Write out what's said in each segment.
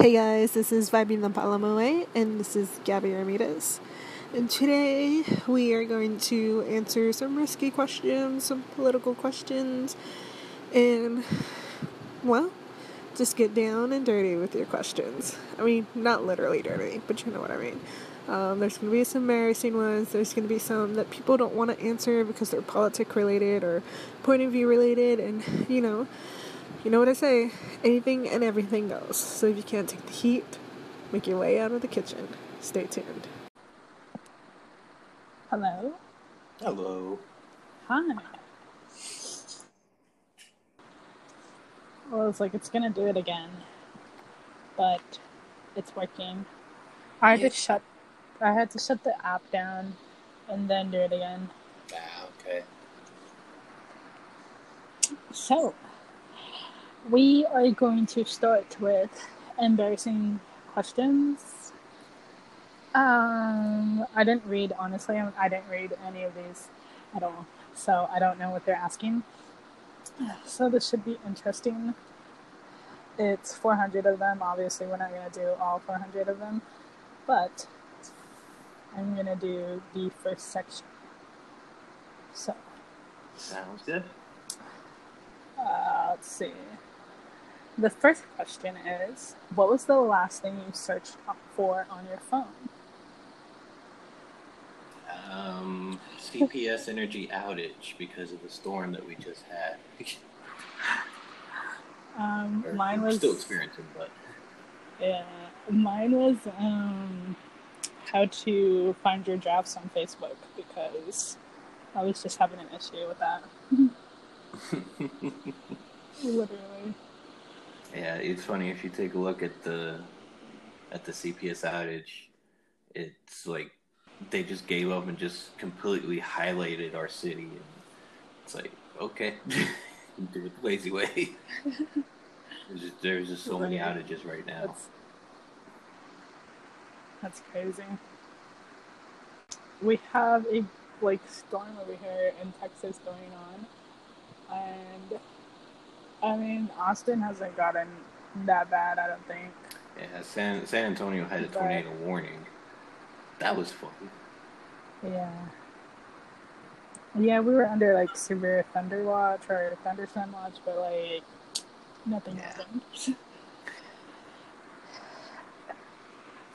Hey guys, this is Vibing the Paloma, and this is Gabby Ramirez. And today we are going to answer some risky questions, some political questions, and, well, just get down and dirty with your questions. I mean, not literally dirty, but you know what I mean. Um, there's going to be some embarrassing ones. There's going to be some that people don't want to answer because they're politic related or point of view related, and you know, you know what I say? Anything and everything goes. So if you can't take the heat, make your way out of the kitchen. Stay tuned. Hello. Hello. Hi. Well, it's like it's gonna do it again, but it's working. I had Yeah. to shut. I had to shut the app down, and then do it again. Ah, okay. So, we are going to start with embarrassing questions. Um, I didn't read, honestly, I didn't read any of these at all, so I don't know what they're asking. So, this should be interesting. It's 400 of them. Obviously, we're not going to do all 400 of them, but I'm going to do the first section. So, Sounds good. Uh, let's see. The first question is What was the last thing you searched for on your phone? Um, CPS energy outage because of the storm that we just had. Um, Or mine was. still experiencing, but Yeah, mine was um, how to find your drafts on Facebook because I was just having an issue with that. Literally. Yeah, it's funny if you take a look at the at the CPS outage. It's like they just gave up and just completely highlighted our city, and it's like okay, do it the lazy way. There's just, there's just so many outages right now. That's, that's crazy. We have a like storm over here in Texas going on, and I mean Austin hasn't gotten that bad. I don't think. Yeah, San San Antonio had a But- tornado warning. That was fun. Yeah. Yeah, we were under like severe thunder watch or thunderstorm watch, but like nothing Yeah. happened.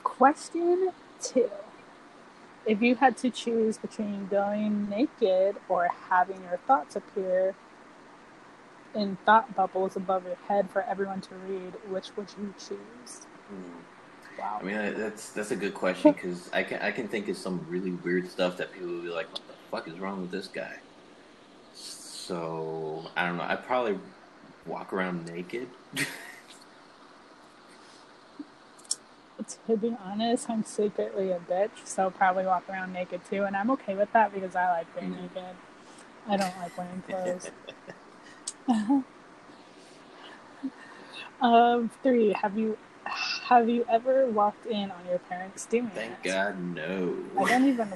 Question two. If you had to choose between going naked or having your thoughts appear in thought bubbles above your head for everyone to read, which would you choose? Hmm. Wow. I mean, that's that's a good question because I can I can think of some really weird stuff that people would be like, "What the fuck is wrong with this guy?" So I don't know. I'd probably walk around naked. To be honest, I'm secretly a bitch, so probably walk around naked too, and I'm okay with that because I like being mm-hmm. naked. I don't like wearing clothes. um, three. Have you have you ever walked in on your parents doing Thank? God, no. I don't even.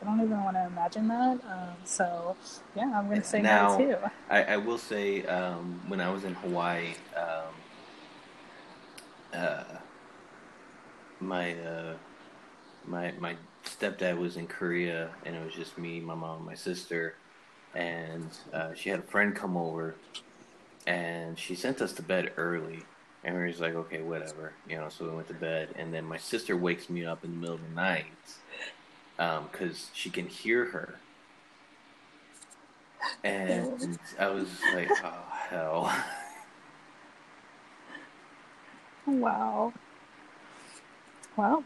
I don't even want to imagine that. Um, so yeah, I'm gonna say Now- no too. I, I will say, um, when I was in Hawaii, um, uh, my uh, my my stepdad was in Korea, and it was just me, my mom, and my sister, and uh, she had a friend come over, and she sent us to bed early, and we were just like, okay, whatever, you know. So we went to bed, and then my sister wakes me up in the middle of the night, because she can hear her. And I was like, oh, hell. Wow. Well,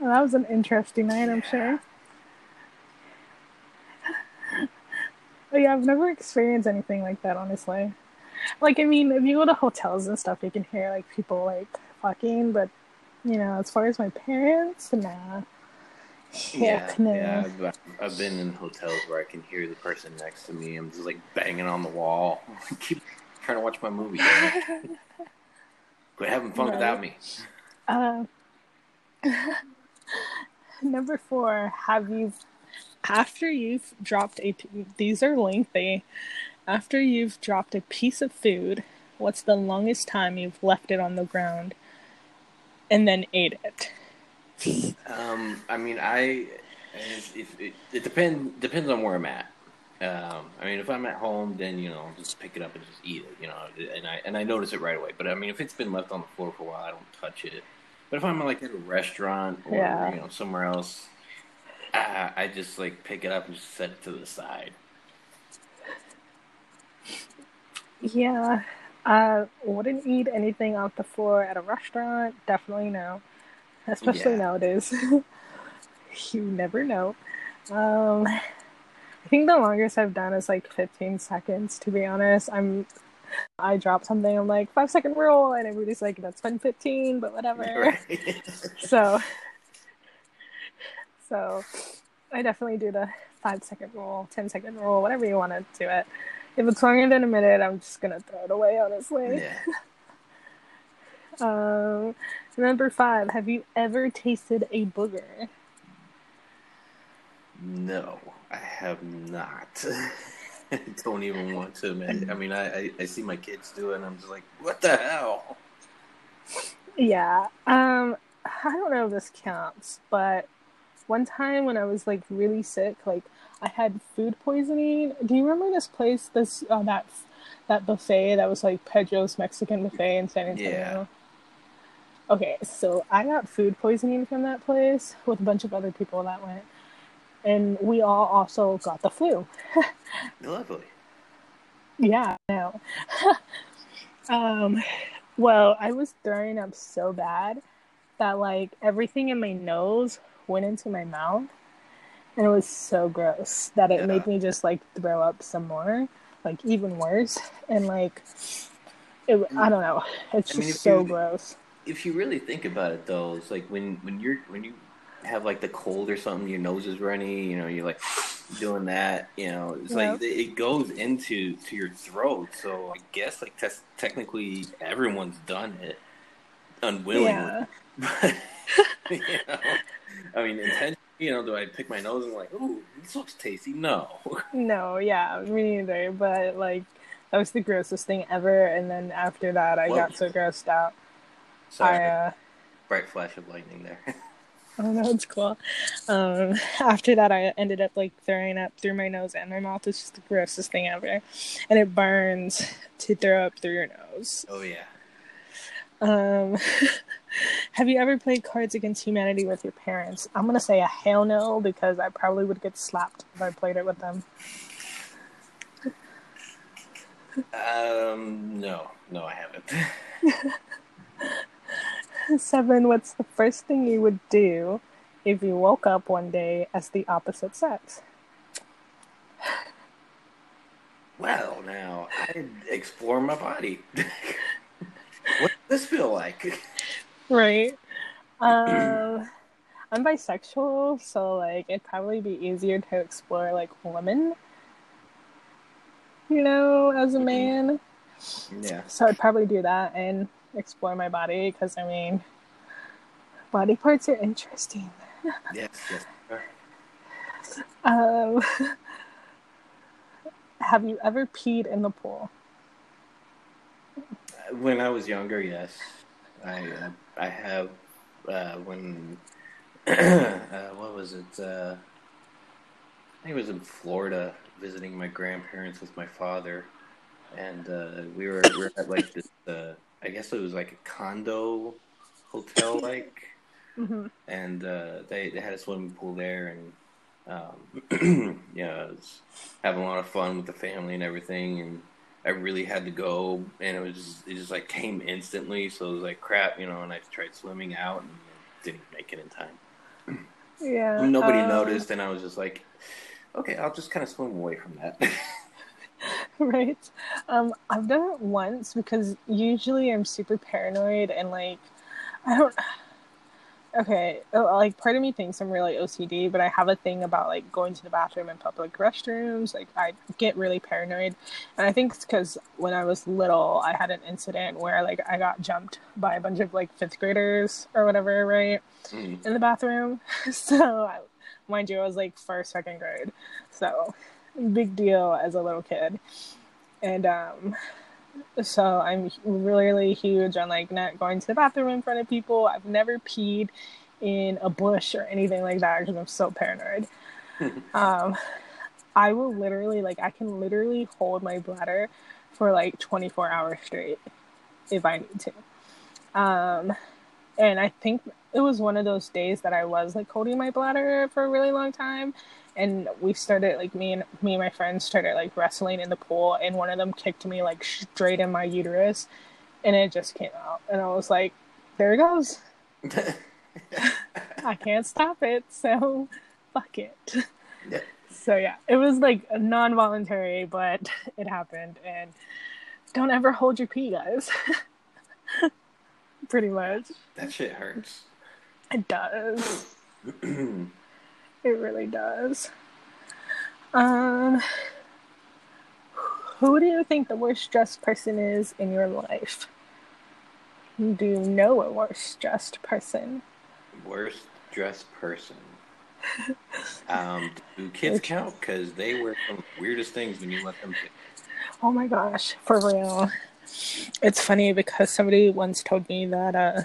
that was an interesting night, I'm sure. But yeah, I've never experienced anything like that, honestly. Like, I mean, if you go to hotels and stuff, you can hear like people like fucking, but you know, as far as my parents, nah. Yeah, no. yeah. I've, I've been in hotels where I can hear the person next to me. I'm just like banging on the wall. Keep trying to watch my movie. Quit having fun Right. without me. Uh, number four, have you, after you've dropped a, these are lengthy, after you've dropped a piece of food What's the longest time you've left it on the ground and then ate it? Um, I mean, I if, if it, it depends depends on where I'm at. Um, I mean, if I'm at home, then you know, I'll just pick it up and just eat it. You know, and I and I notice it right away. But I mean, if it's been left on the floor for a while, I don't touch it. But if I'm like at a restaurant or Yeah. you know somewhere else, I, I just like pick it up and just set it to the side. Yeah. I wouldn't eat anything off the floor at a restaurant. Definitely no. Especially Yeah. nowadays. you never know. Um, I think the longest I've done is like 15 seconds, to be honest. I'm I drop something, I'm like, five second rule, and everybody's like, that's been 15, but whatever. Right. So, so I definitely do the five second rule, 10 second rule, whatever you want to do it. If it's longer than a minute, I'm just gonna throw it away, honestly. yeah. Um, number five, have you ever tasted a booger? No, I have not. I don't even want to, man. I mean, I, I, I see my kids do it, and I'm just like, what the hell? Yeah. Um, I don't know if this counts, but one time when I was like really sick, like I had food poisoning. Do you remember this place? This uh, that that buffet that was like Pedro's Mexican buffet in San Antonio. Yeah. Okay, so I got food poisoning from that place with a bunch of other people that went, and we all also got the flu. Lovely. Yeah, I know. um, well, I was throwing up so bad that like everything in my nose went into my mouth, and it was so gross that it Yeah. made me just like throw up some more, like even worse, and like it. I don't know. It's I just mean, if so you- gross. If you really think about it, though, it's like when when you're when you have like the cold or something, your nose is runny. You know, you're like doing that. You know, it's like it goes into to your throat. So I guess like technically everyone's done it unwillingly. Yeah. But you know, I mean, intentionally. You know, do I pick my nose and like, ooh, this looks tasty? No. No, yeah, me neither. But like that was the grossest thing ever. And then after that, I Whoa. got so grossed out. Sorry, I uh, bright flash of lightning there. Oh no, it's cool. Um, after that, I ended up like throwing up through my nose and my mouth. It's just the grossest thing ever, and it burns to throw up through your nose. oh yeah. Um, have you ever played Cards Against Humanity with your parents? I'm gonna say a hell no because I probably would get slapped if I played it with them. Um, no, no, I haven't. Seven. What's the first thing you would do if you woke up one day as the opposite sex? Well, now I'd explore my body. what does this feel like? Right. Um, I'm bisexual, so like it'd probably be easier to explore like women. You know, as a man, Yeah. so I'd probably do that and explore my body because I mean, body parts are interesting. Yes. Yes. Um, have you ever peed in the pool? When I was younger, yes, I uh, I have uh, when uh, what was it? Uh, I think it was in Florida visiting my grandparents with my father, and uh, we were we were at like this. Uh, I guess it was like a condo hotel like. Mm-hmm. and uh, they they had a swimming pool there, and um, yeah, I was having a lot of fun with the family and everything, and I really had to go, and it was just, it just like came instantly, so it was like crap, you know, and I tried swimming out and didn't make it in time. Yeah. Nobody um, noticed, and I was just like, okay, I'll just kind of swim away from that. right? Um, I've done it once because usually I'm super paranoid and like I don't. Okay, uh, like part of me thinks I'm really OCD, but I have a thing about like going to the bathroom in public restrooms. Like I get really paranoid, and I think it's because when I was little, I had an incident where like I got jumped by a bunch of like fifth graders or whatever, right? Mm. in the bathroom. So, I- mind you, I was like first, second grade. So, big deal as a little kid. And um, So I'm really, really huge on like not going to the bathroom in front of people. I've never peed in a bush or anything like that because I'm so paranoid. um, I will literally like I can literally hold my bladder for like 24 hours straight if I need to. Um, and I think it was one of those days that I was like holding my bladder for a really long time. And we started like me and me and my friends started like wrestling in the pool, and one of them kicked me like straight in my uterus, and it just came out, and I was like, "There it goes." I can't stop it, so fuck it. Yeah. So yeah, it was like non-voluntary, but it happened, and don't ever hold your pee, guys. Pretty much. That shit hurts. It does. it really does. Um, who do you think the worst dressed person is in your life? Do you know a worst dressed person? Worst dressed person. um, do kids count? Because they wear some weirdest things when you let them pick. Oh my gosh, for real. It's funny because somebody once told me that uh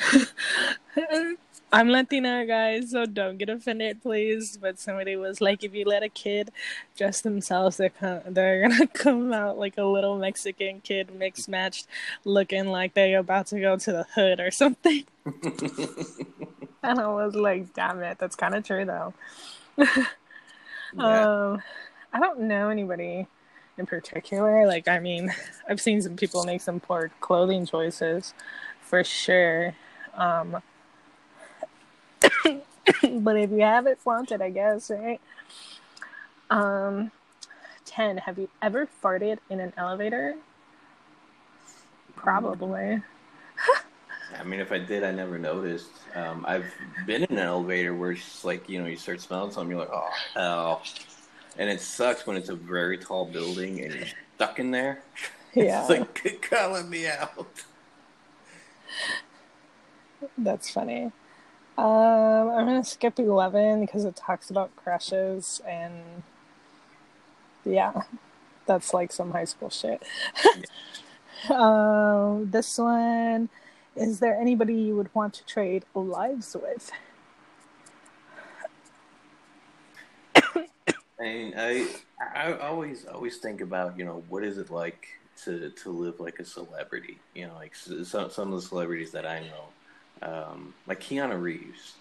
I'm Latina, guys, so don't get offended, please. But somebody was like, if you let a kid dress themselves, they're come, they're gonna come out like a little Mexican kid mixed matched, looking like they're about to go to the hood or something. and I was like, damn it, that's kind of true though. yeah. Um, I don't know anybody in particular. Like, I mean, I've seen some people make some poor clothing choices for sure. Um, but if you have it, flaunt it, I guess, right? Um, 10. Have you ever farted in an elevator? Probably. I mean, if I did, I never noticed. Um, I've been in an elevator where it's just like, you know, you start smelling something, you're like, oh, hell and it sucks when it's a very tall building and you're stuck in there. Yeah. it's like calling me out. That's funny. Um, I'm gonna skip eleven because it talks about crushes and yeah, that's like some high school shit. um, this one, is there anybody you would want to trade lives with? I I always always think about you know what is it like to to live like a celebrity. You know, like some some of the celebrities that I know, um, like Keanu Reeves.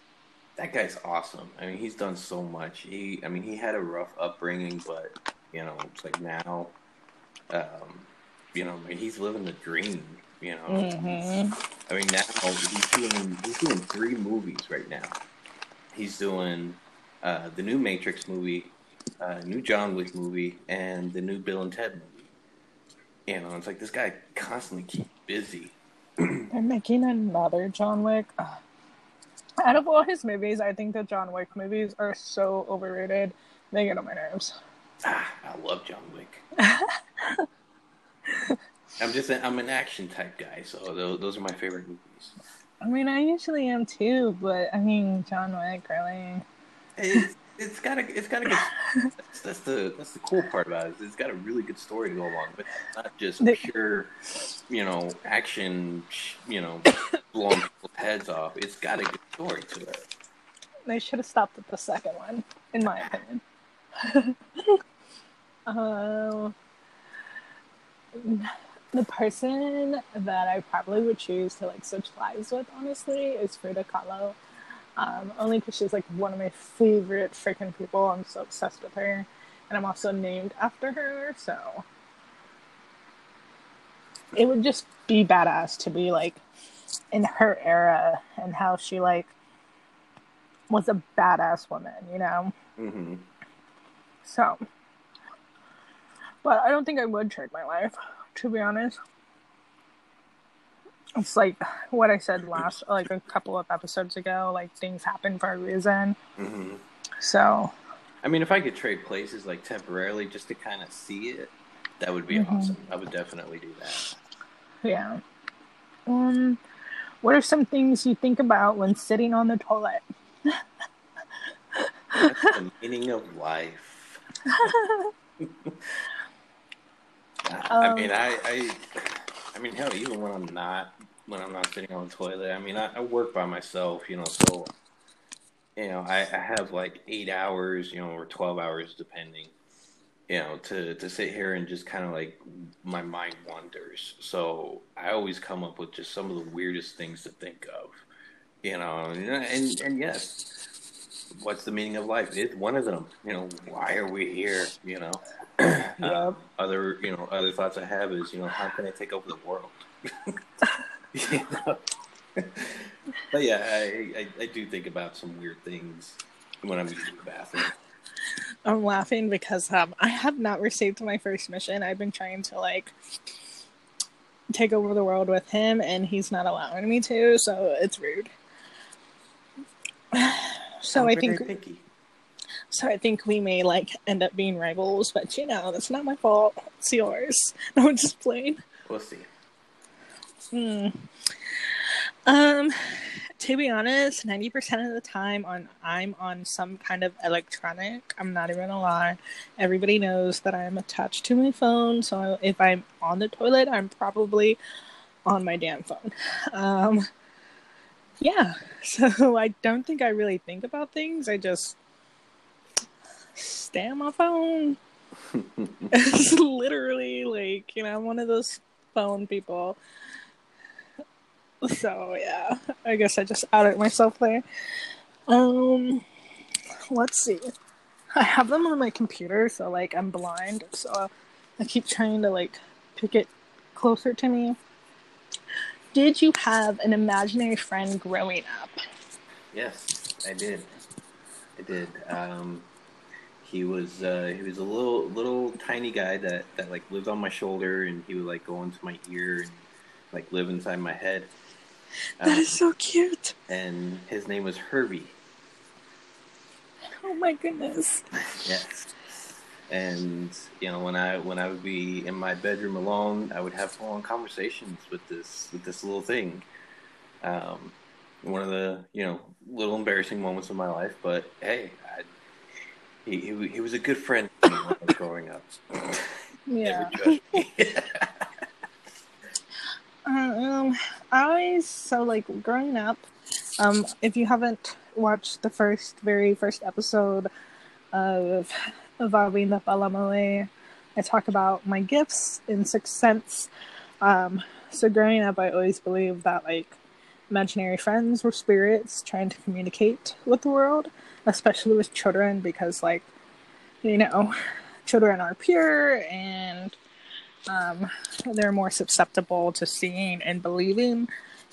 That guy's awesome. I mean, he's done so much. He, I mean, he had a rough upbringing, but you know, it's like now, um, you know, I mean, he's living the dream. You know, mm-hmm. I mean, now he's doing he's doing three movies right now. He's doing uh, the new Matrix movie uh, new John Wick movie and the new Bill and Ted movie. You know, it's like this guy constantly keeps busy. They're making another John Wick. Ugh. Out of all his movies, I think the John Wick movies are so overrated. They get on my nerves. Ah, I love John Wick. I'm just a, I'm an action type guy, so those, those are my favorite movies. I mean, I usually am too, but I mean, John Wick, really. It's, it's got a it's got a good that's, that's, the that's the cool part about it. It's got a really good story to go along with. It's not just pure, you know, action, you know, blowing people's heads off. It's got a good story to it. They should have stopped at the second one, in my opinion. uh, the person that I probably would choose to like switch lives with, honestly, is Frida Kahlo. Um, only because she's like one of my favorite freaking people. I'm so obsessed with her, and I'm also named after her. So it would just be badass to be like in her era and how she like was a badass woman, you know. Mm-hmm. So, but I don't think I would trade my life, to be honest it's like what I said last, like a couple of episodes ago. Like things happen for a reason. Mm-hmm. So, I mean, if I could trade places like temporarily just to kind of see it, that would be mm-hmm. awesome. I would definitely do that. Yeah. Um, what are some things you think about when sitting on the toilet? That's the meaning of life. I Um, mean, I, I, I mean, hell, even when I'm not, when I'm not sitting on the toilet, I mean, I, I work by myself, you know, so, you know, I, I have like eight hours, you know, or twelve hours, depending, you know, to to sit here and just kind of like my mind wanders. So I always come up with just some of the weirdest things to think of, you know, and and, and yes. What's the meaning of life? It's one of them. You know, why are we here? You know, um, other you know other thoughts I have is you know how can I take over the world? you know? but yeah, I, I I do think about some weird things when I'm using the bathroom. I'm laughing because um, I have not received my first mission. I've been trying to like take over the world with him, and he's not allowing me to, so it's rude. So I'm I think picky. so. I think we may like end up being rivals, but you know that's not my fault. It's yours. No, I'm just playing. We'll see. Hmm. Um, to be honest, ninety percent of the time on I'm on some kind of electronic. I'm not even gonna lie. Everybody knows that I'm attached to my phone, so if I'm on the toilet, I'm probably on my damn phone. Um, yeah. So I don't think I really think about things. I just stay on my phone. it's literally like you know I'm one of those phone people. So yeah, I guess I just outed myself there. Um, let's see. I have them on my computer, so like I'm blind, so I keep trying to like pick it closer to me. Did you have an imaginary friend growing up? Yes, I did. I did. Um, he was uh, he was a little little tiny guy that, that like lived on my shoulder, and he would like go into my ear and like live inside my head. That Um, is so cute. and his name was Herbie. Oh my goodness. Yes. And you know, when I when I would be in my bedroom alone, I would have long conversations with this with this little thing. Um, one of the you know little embarrassing moments of my life, but hey, I, he, he he was a good friend when I was growing up. Yeah. Um, I always so like growing up. Um, if you haven't watched the first, very first episode of Evolving the Paloma, I talk about my gifts in Sixth Sense. Um, so growing up, I always believed that like imaginary friends were spirits trying to communicate with the world, especially with children, because like you know, children are pure and um, they're more susceptible to seeing and believing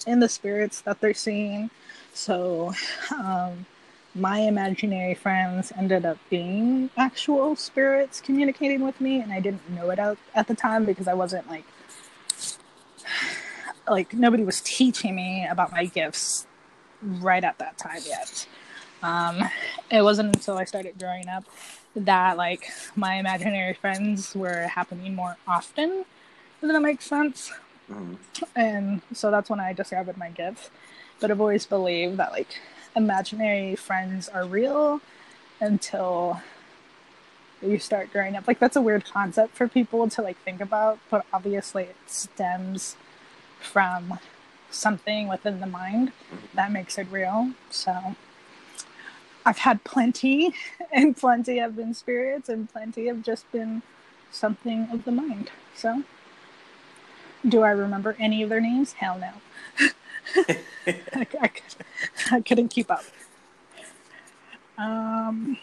in the spirits that they're seeing. So, um, my imaginary friends ended up being actual spirits communicating with me, and I didn't know it at, at the time because I wasn't like, like nobody was teaching me about my gifts right at that time yet. Um, it wasn't until I started growing up that like my imaginary friends were happening more often. Does that make sense? Mhm. And so that's when I discovered my gifts. But I've always believed that like imaginary friends are real until you start growing up. Like that's a weird concept for people to like think about, but obviously it stems from something within the mind that makes it real. So I've had plenty, and plenty have been spirits, and plenty have just been something of the mind. So, do I remember any of their names? Hell no. I, I, I couldn't keep up. Um,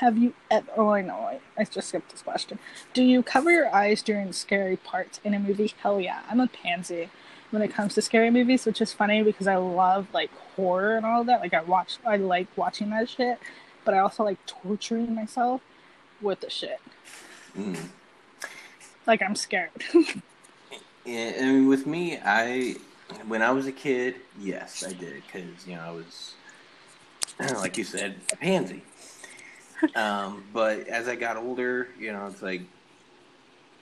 have you ever? Oh, I know. I, I just skipped this question. Do you cover your eyes during scary parts in a movie? Hell yeah. I'm a pansy when it comes to scary movies, which is funny because I love like horror and all that. Like I watch, I like watching that shit, but I also like torturing myself with the shit. Mm. Like I'm scared. Yeah, I mean, with me, I when I was a kid, yes, I did because you know I was, like you said, a pansy. Um, but as I got older, you know, it's like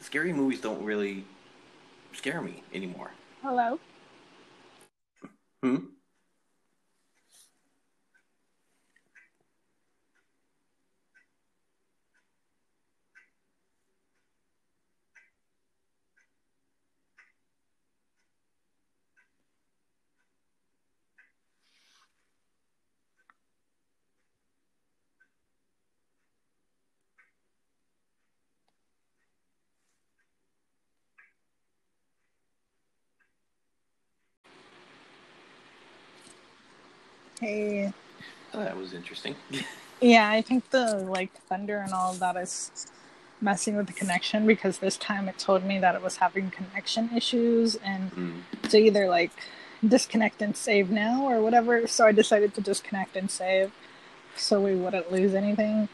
scary movies don't really scare me anymore. Hello. Hmm. Hey. Oh, that was interesting. Yeah, I think the like thunder and all of that is messing with the connection because this time it told me that it was having connection issues and Mm. to either like disconnect and save now or whatever. So I decided to disconnect and save so we wouldn't lose anything.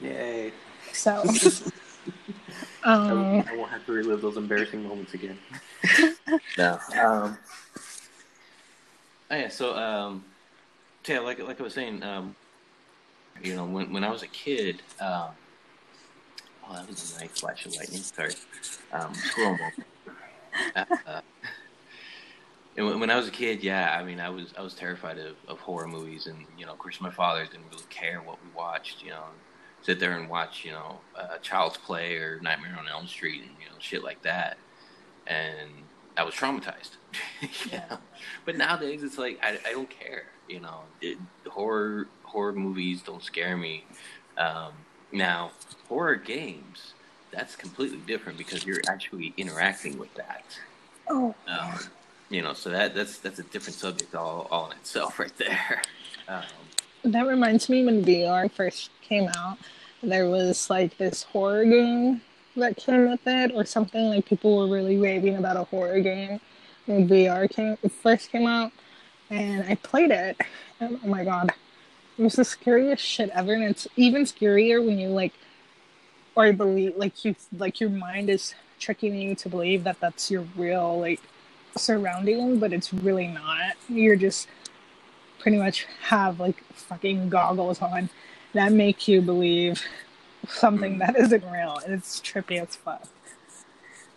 Yay. So I um won't, I won't have to relive those embarrassing moments again. no. Um, oh yeah. So, um, so yeah, like like I was saying, um, you know, when when I was a kid, um, oh, that was a nice flash of lightning. Sorry, um. Uh, uh, and when, I was a kid, yeah, I mean, I was I was terrified of, of horror movies, and you know, of course, my father didn't really care what we watched. You know, sit there and watch, you know, uh, Child's Play or Nightmare on Elm Street, and you know, shit like that. And I was traumatized. Yeah. know? But nowadays, it's like I, I don't care. You know, it, horror horror movies don't scare me. Um, now, horror games, that's completely different because you're actually interacting with that. oh Um, you know, so that that's that's a different subject all, all in itself, right there. Um, that reminds me when VR first came out, there was like this horror game that came with it or something like people were really raving about a horror game when VR came first came out and I played it and oh my god it was the scariest shit ever and it's even scarier when you like or believe like you like your mind is tricking you to believe that that's your real like surrounding but it's really not. You're just pretty much have like fucking goggles on that make you believe something that isn't real and it's trippy as fuck.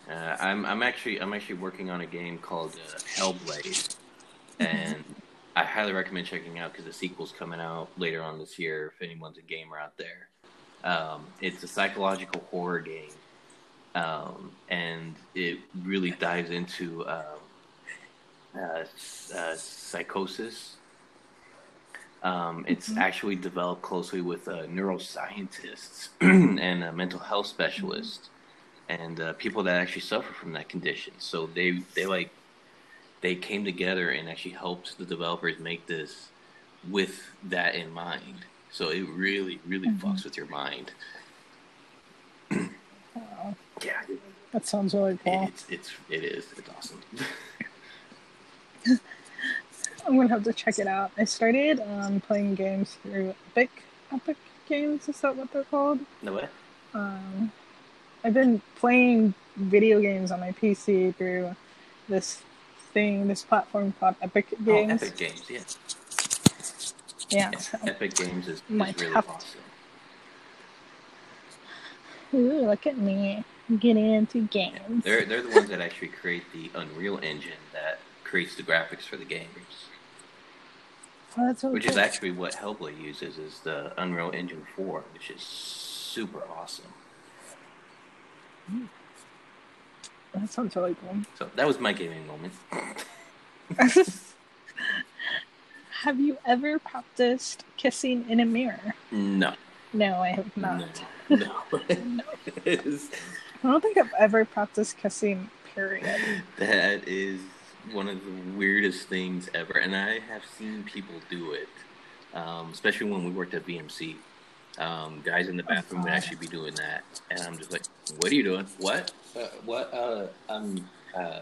Uh, I'm I'm actually I'm actually working on a game called uh, Hellblade, and I highly recommend checking out because the sequel's coming out later on this year. If anyone's a gamer out there, um, it's a psychological horror game, um, and it really dives into um, uh, uh, psychosis. Um, it's Mhm. actually developed closely with uh, neuroscientists and mental health specialists and uh, people that actually suffer from that condition. So they they like they came together and actually helped the developers make this with that in mind. So it really really Mhm. fucks with your mind. Wow. Yeah, that sounds really cool it's it's it is it's awesome. i'm gonna have to check it out i started um, playing games through epic epic games is that what they're called no way. um, I've been playing video games on my PC through this thing, this platform called Epic Oh, Games. Epic Games, yeah. Yeah. Yeah, So, Epic Games is, is really have to- awesome. ooh, look at me getting into games. They're they're the ones that actually create the Unreal Engine that creates the graphics for the games. Oh, that's Which is actually what Hellblade uses is the Unreal Engine 4, which is super awesome. Hmm. That sounds really cool. So that was my gaming moment. have you ever practiced kissing in a mirror? No, No, I have not. no. No. It's- I don't think I've ever practiced kissing, period. that is one of the weirdest things ever, and I have seen people do it, um, especially when we worked at BMC. Um, guys in the bathroom would actually be doing that, and I'm just like, "What are you doing? What? Uh, what? Uh, I'm uh,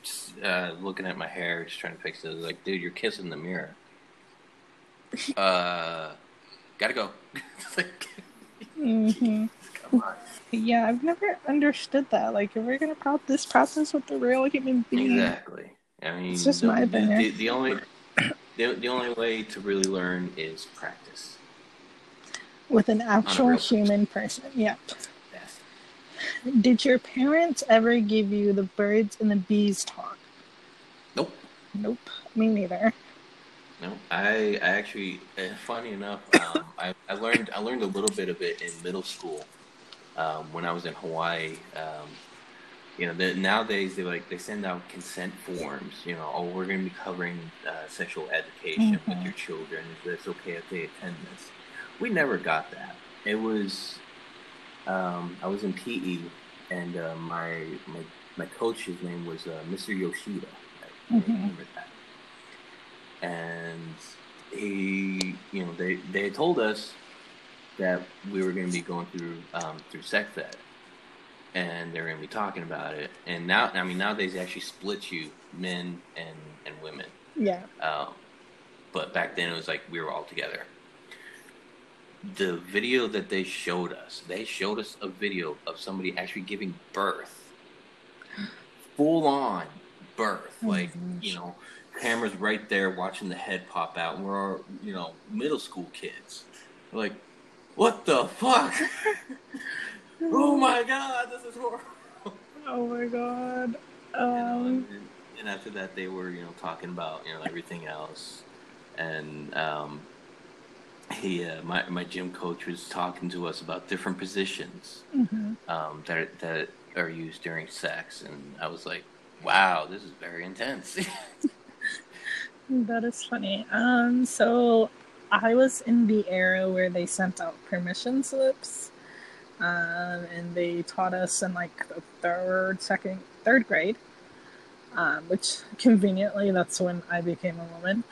just, uh, looking at my hair, just trying to fix it. Like, dude, you're kissing the mirror. uh, gotta go. It's like, hmm come on. Yeah, I've never understood that. Like, if we're gonna prop this process with the real human being, Exactly. I mean, It's just the, my the, opinion. the, the only the, the only way to really learn is practice. With an actual human person. Yep. Yes. Did your parents ever give you the birds and the bees talk? Nope. Nope. Me neither. No. I, I actually, uh, funny enough, um, I, I learned I learned a little bit of it in middle school um, when I was in Hawaii. Um, you know, the, nowadays they like they send out consent forms. You know, oh, we're going to be covering uh, sexual education with Mhm. your children. Is this okay if they attend this? We never got that. It was um, I was in PE, and uh, my my my coach's name was uh, Mr. Yoshida. I Mhm. remember that. And he, you know, they they told us that we were going to be going through um, through sex ed, and they're going to be talking about it. And now, I mean, nowadays they actually split you men and and women. Yeah. Um, but back then it was like we were all together. The video that they showed us, they showed us a video of somebody actually giving birth, full on birth, Oh, like you know, cameras right there watching the head pop out. And we're all, you know middle school kids, We're like, what the fuck? oh my god, this is horrible. Oh my god. You know, Um, and, and after that, they were, you know, talking about, you know, everything else. And um, he, uh, my my gym coach was talking to us about different positions mhm. um, that are, that are used during sex, and I was like, wow, this is very intense. That is funny. Um, so I was in the era where they sent out permission slips, um, and they taught us in like the third, second, third grade. Um, which conveniently, that's when I became a woman.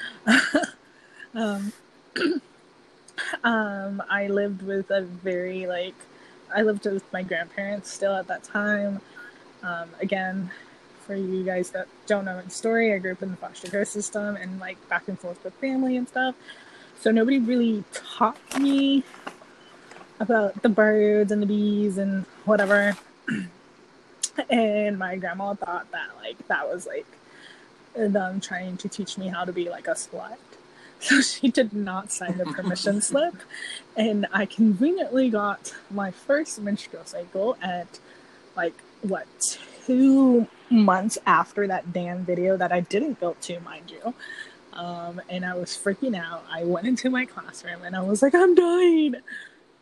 um, um, I lived with a very like, I lived with my grandparents still at that time. Um, again, for you guys that don't know my story, I grew up in the foster care system and like back and forth with family and stuff. So nobody really taught me about the birds and the bees and whatever. and my grandma thought that like that was like them trying to teach me how to be like a slut. So she did not sign the permission slip. And I conveniently got my first menstrual cycle at like what two months after that damn video that I didn't go to, mind you. Um, and I was freaking out. I went into my classroom and I was like, I'm dying.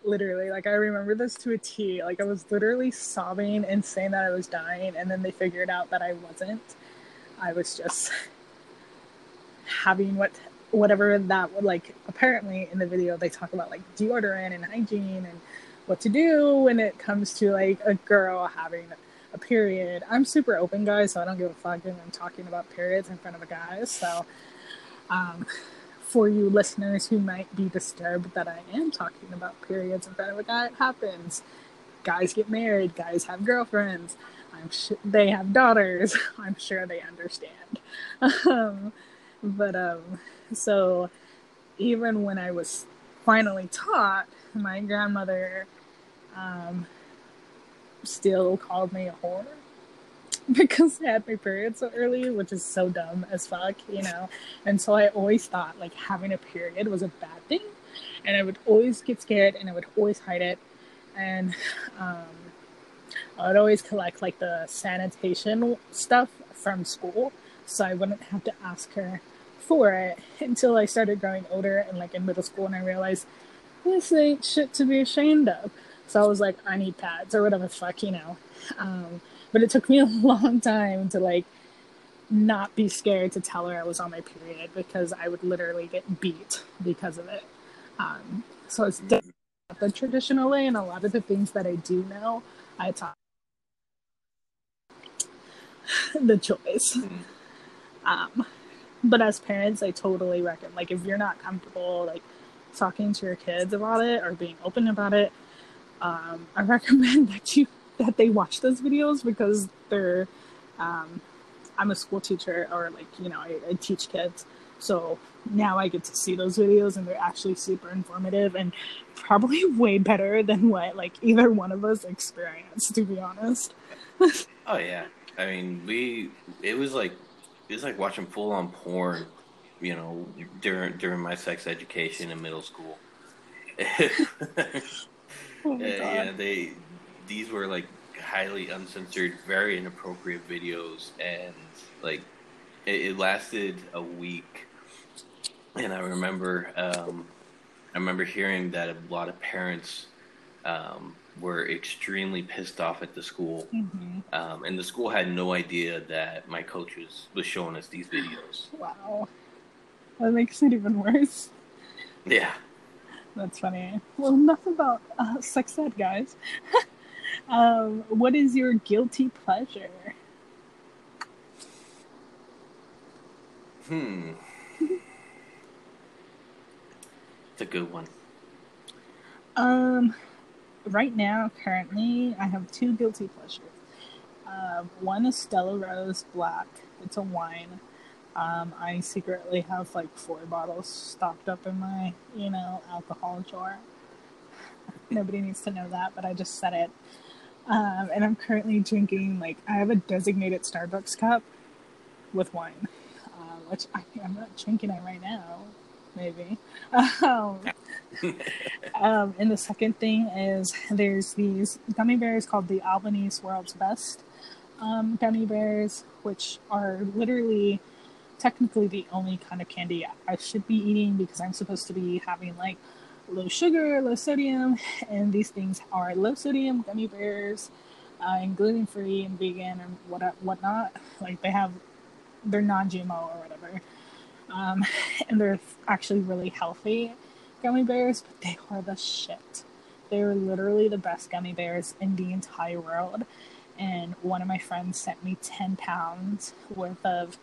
Literally, like I remember this to a T. Like I was literally sobbing and saying that I was dying, and then they figured out that I wasn't. I was just having what whatever that would like apparently in the video they talk about like deodorant and hygiene and what to do when it comes to like a girl having a period. I'm super open, guys, so I don't give a fuck if I'm talking about periods in front of a guy. So, um, for you listeners who might be disturbed that I am talking about periods in front of a guy, it happens. Guys get married, guys have girlfriends. I'm sure they have daughters. I'm sure they understand. Um, but um, so even when I was finally taught, my grandmother um, still called me a whore because I had my period so early, which is so dumb as fuck, you know. And so I always thought like having a period was a bad thing, and I would always get scared and I would always hide it, and um, I would always collect like the sanitation stuff from school, so I wouldn't have to ask her for it until I started growing older and like in middle school, and I realized this ain't shit to be ashamed of. So I was like, I need pads or whatever the fuck, you know. Um, but it took me a long time to like not be scared to tell her I was on my period because I would literally get beat because of it. Um, so it's the traditional way, and a lot of the things that I do know, I talk the choice. Um, but as parents, I totally reckon like if you're not comfortable like talking to your kids about it or being open about it, um, I recommend that you that they watch those videos because they're. Um, I'm a school teacher, or like you know, I, I teach kids, so now I get to see those videos, and they're actually super informative and probably way better than what like either one of us experienced. To be honest. oh yeah, I mean, we it was like it was like watching full on porn, you know, during during my sex education in middle school. Oh yeah, they these were like highly uncensored, very inappropriate videos, and like it, it lasted a week. And I remember, um, I remember hearing that a lot of parents um, were extremely pissed off at the school, Mhm. um, and the school had no idea that my coach was was showing us these videos. Wow, that makes it even worse. Yeah. That's funny. Well, enough about uh, sex ed, guys. um, what is your guilty pleasure? Hmm. It's a good one. Um, right now, currently, I have two guilty pleasures. Um, one is Stella Rosa Black. It's a wine. Um, I secretly have like four bottles stocked up in my, you know, alcohol drawer. Nobody needs to know that, but I just said it. Um, and I'm currently drinking like I have a designated Starbucks cup with wine, uh, which I, I'm not drinking it right now. Maybe. Um, um, and the second thing is there's these gummy bears called the Albanese World's Best um, gummy bears, which are literally technically the only kind of candy I should be eating because I'm supposed to be having like low sugar, low sodium, and these things are low sodium gummy bears uh, and gluten free and vegan and what whatnot. Like they have, they're non GMO or whatever, um, and they're actually really healthy gummy bears, but they are the shit. They're literally the best gummy bears in the entire world. And one of my friends sent me 10 pounds worth of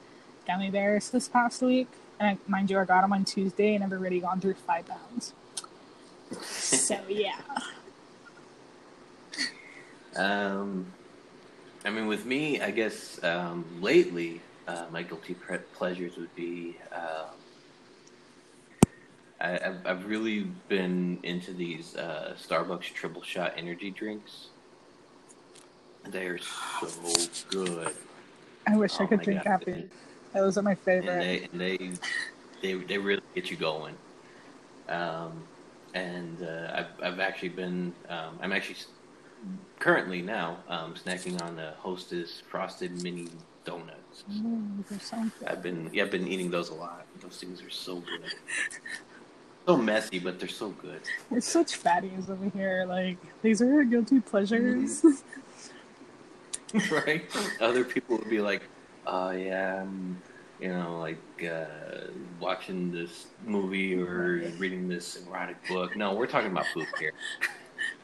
gummy bears this past week. And I, mind you, I got them on Tuesday and I've already gone through five pounds. so, yeah. Um, I mean, with me, I guess um, lately, uh, my guilty pre- pleasures would be. Uh, I, have I've really been into these uh, Starbucks triple shot energy drinks. They are so good. I wish oh I could drink God. coffee. Those are my favorite. And they, and they, they, they really get you going. Um, and uh, I've, I've actually been, um, I'm actually currently now um, snacking on the Hostess frosted mini donuts. Ooh, I've been, yeah, I've been eating those a lot. Those things are so good. so messy, but they're so good. We're such fatties over here. Like these are our guilty pleasures. Mm-hmm. right? Other people would be like, uh, yeah, I'm, you know, like uh, watching this movie or reading this erotic book. No, we're talking about food here.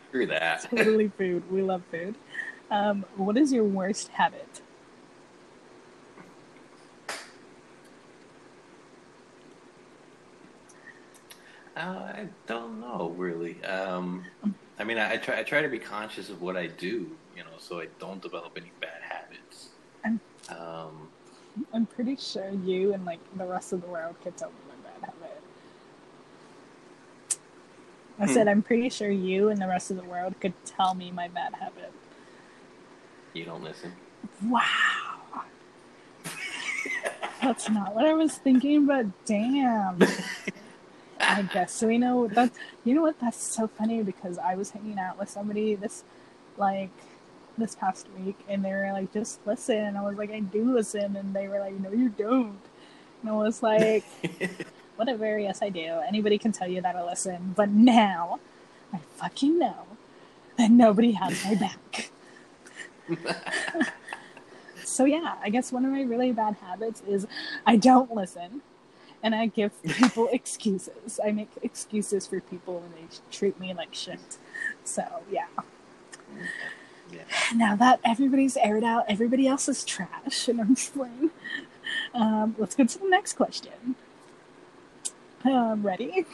Screw that. Totally food. We love food. Um, what is your worst habit? Uh, I don't know really. Um, I mean, I, I, try. I try to be conscious of what I do, you know, so I don't develop any bad habits. I'm, um, I'm pretty sure you and like the rest of the world could tell me my bad habit. I hmm. said I'm pretty sure you and the rest of the world could tell me my bad habit. You don't listen. Wow. That's not what I was thinking, but damn. I guess So we know that. You know what? That's so funny because I was hanging out with somebody this, like, this past week, and they were like, "Just listen." And I was like, "I do listen," and they were like, "No, you don't." And I was like, "Whatever. Yes, I do. Anybody can tell you that I listen, but now I fucking know that nobody has my back." so yeah, I guess one of my really bad habits is I don't listen and I give people excuses. I make excuses for people when they treat me like shit. So yeah. yeah. Now that everybody's aired out, everybody else is trash, and I'm just playing. Um, let's go to the next question. Um, ready?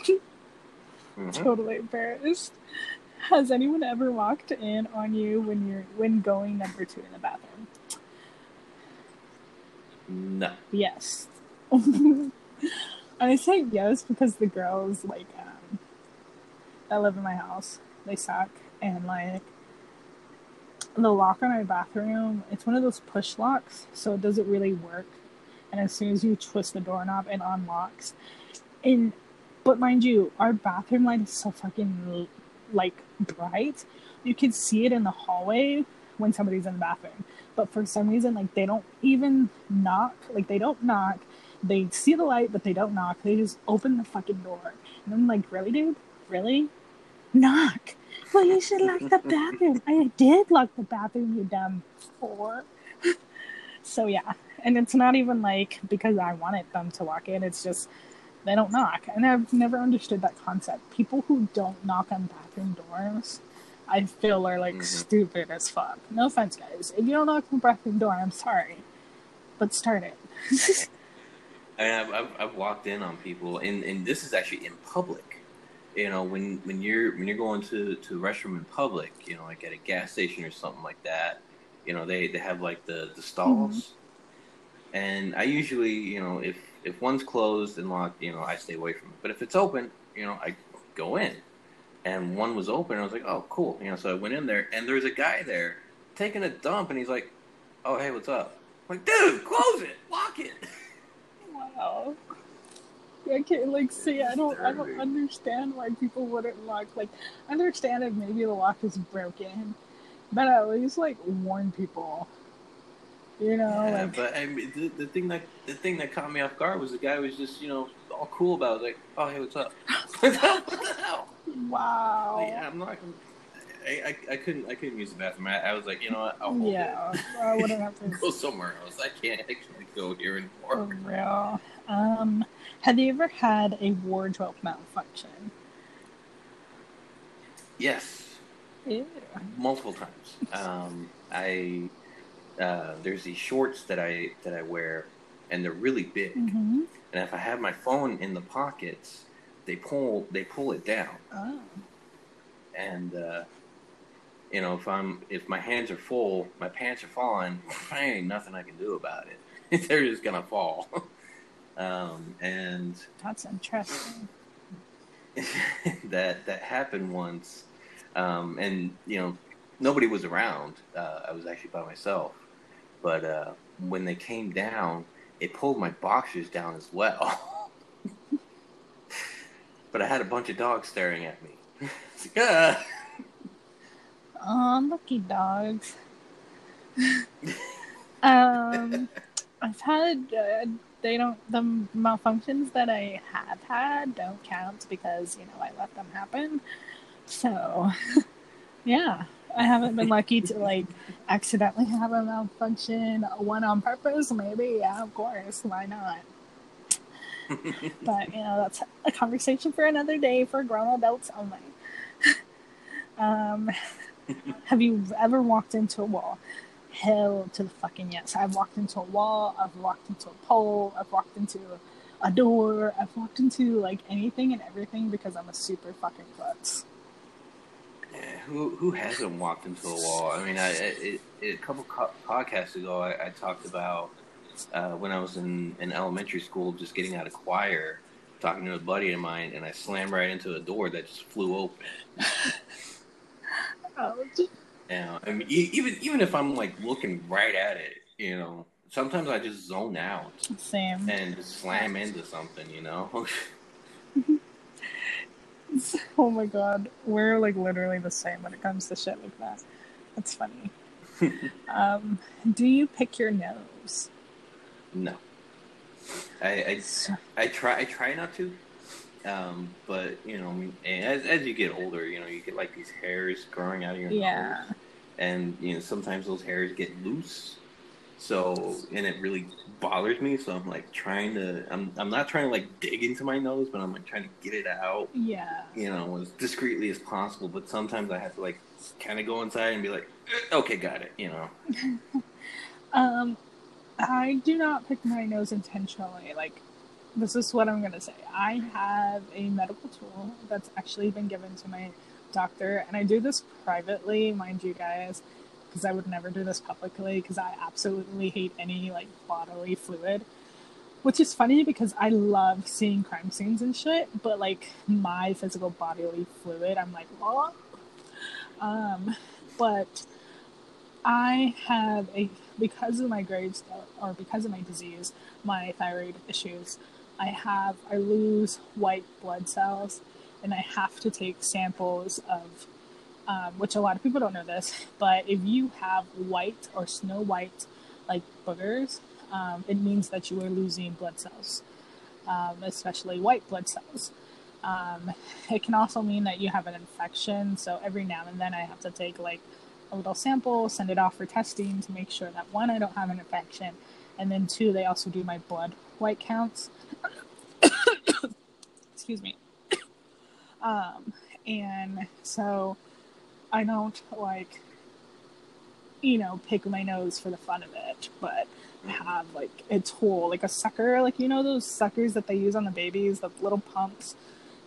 Mm-hmm. totally embarrassed. Has anyone ever walked in on you when you're when going number two in the bathroom? No. Yes. I say yes because the girls like um, that live in my house they suck. And like the lock on my bathroom. It's one of those push locks so it doesn't really work. And as soon as you twist the doorknob it unlocks. And but mind you our bathroom light is so fucking like bright. You can see it in the hallway when somebody's in the bathroom. But for some reason like they don't even knock. Like they don't knock they see the light, but they don't knock. They just open the fucking door. And I'm like, really, dude? Really? Knock. Well, you should lock the bathroom. I did lock the bathroom, you dumb whore. so, yeah. And it's not even like because I wanted them to lock it. It's just they don't knock. And I've never understood that concept. People who don't knock on bathroom doors, I feel are like mm-hmm. stupid as fuck. No offense, guys. If you don't knock on the bathroom door, I'm sorry. But start it. I mean, I've, I've, I've, walked in on people, and, and this is actually in public. you know, when when you're when you're going to to the restroom in public, you know, like at a gas station or something like that, you know, they they have like the the stalls, mm-hmm. and I usually, you know, if if one's closed and locked, you know, I stay away from it. But if it's open, you know, I go in. And one was open, and I was like, "Oh, cool!" You know, so I went in there, and there's a guy there taking a dump, and he's like, "Oh, hey, what's up?" I'm like, dude, close it, lock it. Wow. I can't like see. I don't. I don't understand why people wouldn't lock. Like, I understand if maybe the lock is broken, but at least like warn people. You know, yeah, like. But I mean, the, the thing that the thing that caught me off guard was the guy was just you know all cool about it. like, oh hey, what's up? what the hell? Wow. Like, I'm not. I, I, I, couldn't I couldn't use the bathroom. I, I was like, you know what? I'll yeah, I wouldn't have to go somewhere else. I can't actually go here anymore. For real. Um, have you ever had a wardrobe malfunction? Yes. Ew. Multiple times. Um, I uh, there's these shorts that I that I wear, and they're really big. Mm-hmm. And if I have my phone in the pockets, they pull they pull it down. Oh. And uh, you know, if I'm if my hands are full, my pants are falling, there ain't nothing I can do about it. They're just gonna fall. um, and that's interesting. that that happened once, um, and you know, nobody was around. Uh, I was actually by myself, but uh, when they came down, it pulled my boxers down as well. but I had a bunch of dogs staring at me. like, ah. Oh, lucky dogs. um, I've had uh, they don't the malfunctions that I have had don't count because you know I let them happen. So, yeah, I haven't been lucky to like accidentally have a malfunction. One on purpose, maybe. Yeah, of course. Why not? but you know that's a conversation for another day for grown adults only. um, have you ever walked into a wall? Hell to the fucking yes. I've walked into a wall, I've walked into a pole, I've walked into a door, I've walked into like anything and everything because I'm a super fucking klutz. Yeah, who who hasn't walked into a wall? I mean, I, it, it, a couple co- podcasts ago, I, I talked about uh, when I was in, in elementary school, just getting out of choir, talking to a buddy of mine, and I slammed right into a door that just flew open. Ouch. Yeah, I mean, even even if I'm like looking right at it, you know, sometimes I just zone out. Same. And just slam into something, you know. oh my god, we're like literally the same when it comes to shit like that. That's funny. um, do you pick your nose? No. I I, I try I try not to. Um, but you know, as as you get older, you know, you get like these hairs growing out of your yeah. nose, and you know, sometimes those hairs get loose. So, and it really bothers me. So I'm like trying to, I'm I'm not trying to like dig into my nose, but I'm like trying to get it out. Yeah. You know, as discreetly as possible. But sometimes I have to like kind of go inside and be like, eh, okay, got it. You know. um, I do not pick my nose intentionally. Like this is what I'm gonna say. I have a medical tool that's actually been given to my doctor, and I do this privately, mind you guys, because I would never do this publicly because I absolutely hate any like bodily fluid. Which is funny because I love seeing crime scenes and shit, but like my physical bodily fluid, I'm like, what? Um, but I have a because of my Graves or because of my disease, my thyroid issues. I have I lose white blood cells, and I have to take samples of, um, which a lot of people don't know this, but if you have white or snow white like boogers, um, it means that you are losing blood cells, um, especially white blood cells. Um, it can also mean that you have an infection. So every now and then I have to take like a little sample, send it off for testing to make sure that one, I don't have an infection, and then two, they also do my blood white counts. Excuse me. Um, and so I don't like, you know, pick my nose for the fun of it, but I have like a tool, like a sucker, like you know those suckers that they use on the babies, the little pumps.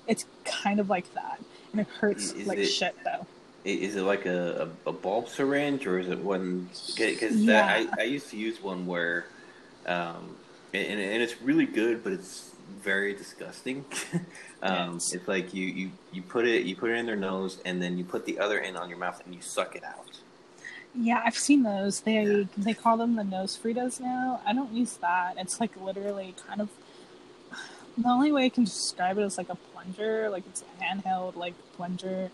It's kind of like that, and it hurts Is like it- shit though. Is it like a, a, a bulb syringe or is it one? Because Yeah. I, I used to use one where, um, and, and it's really good, but it's very disgusting. um, Yes. It's like you, you, you put it you put it in their nose and then you put the other end on your mouth and you suck it out. Yeah, I've seen those. They Yeah. they call them the NoseFridas now. I don't use that. It's like literally kind of the only way I can describe it is like a plunger, like it's a handheld like plunger.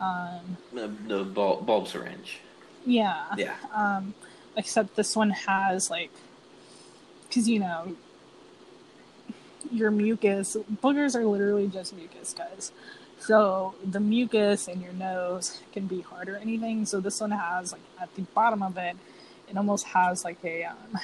Um, The, the bulb, bulb syringe. yeah. Yeah. Um, except this one has like, because you know, your mucus boogers are literally just mucus, guys. So the mucus in your nose can be hard or anything. So this one has like at the bottom of it, it almost has like a um,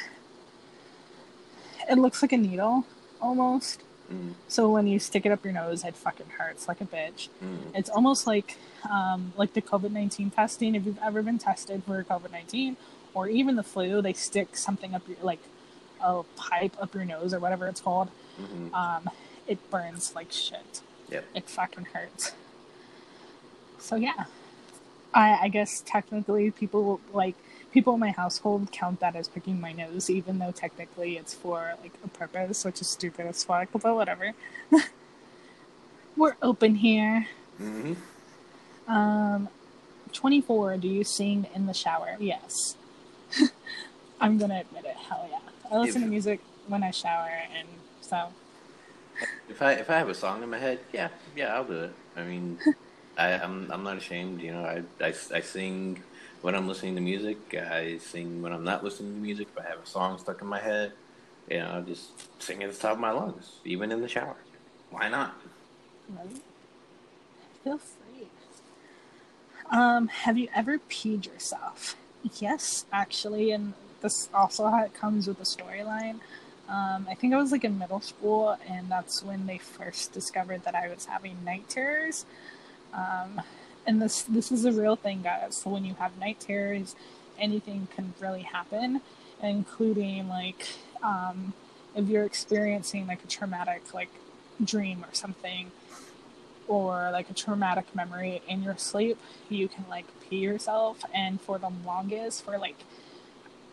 it looks like a needle almost. Mm, So when you stick it up your nose, it fucking hurts like a bitch. mm. It's almost like um, like the COVID nineteen testing. If you've ever been tested for COVID nineteen or even the flu, they stick something up your like a pipe up your nose or whatever it's called. Mhm. Um, it burns like shit. Yep. It fucking hurts. So yeah, I, I guess technically people like people in my household count that as picking my nose, even though technically it's for like a purpose, which is stupid as fuck. But whatever. We're open here. Mhm. Um, 24. Do you sing in the shower? Yes. I'm gonna admit it. Hell yeah. I listen If- to music when I shower, and so If I if I have a song in my head, yeah, yeah, I'll do it. I mean, I, I'm I'm not ashamed. You know, I, I, I sing when I'm listening to music. I sing when I'm not listening to music. If I have a song stuck in my head, you know, I'll just sing at the top of my lungs, even in the shower. Why not? right? feel free. Um, have you ever peed yourself? Yes, actually, and this also comes with a storyline. Um, I think I was like in middle school, and that's when they first discovered that I was having night terrors. Um, and this this is a real thing, guys. So when you have night terrors, anything can really happen, including like um, if you're experiencing like a traumatic like dream or something, or like a traumatic memory in your sleep, you can like pee yourself. And for the longest, for like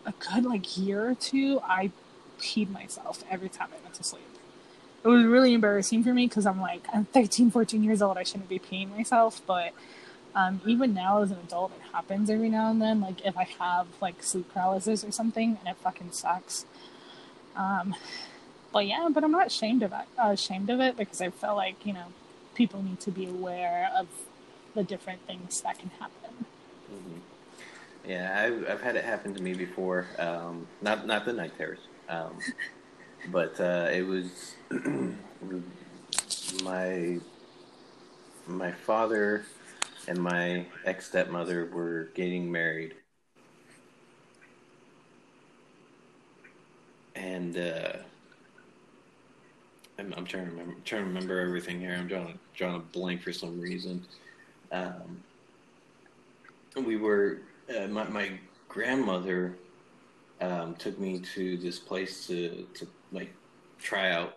a good like year or two, I peed myself every time I went to sleep. It was really embarrassing for me because I'm like, I'm 13, 14 years old. I shouldn't be peeing myself. But um, even now as an adult, it happens every now and then. Like if I have like sleep paralysis or something and it fucking sucks. Um, but yeah, but I'm not ashamed of it. Uh, ashamed of it because I feel like, you know, people need to be aware of the different things that can happen. hmm Yeah, I've I've had it happen to me before. Um, not not the night terrors, um, but uh, it was my my father and my ex stepmother were getting married, and uh, I'm, I'm trying to remember trying to remember everything here. I'm drawing drawing a blank for some reason. Um, we were uh, my my grandmother um, took me to this place to to like try out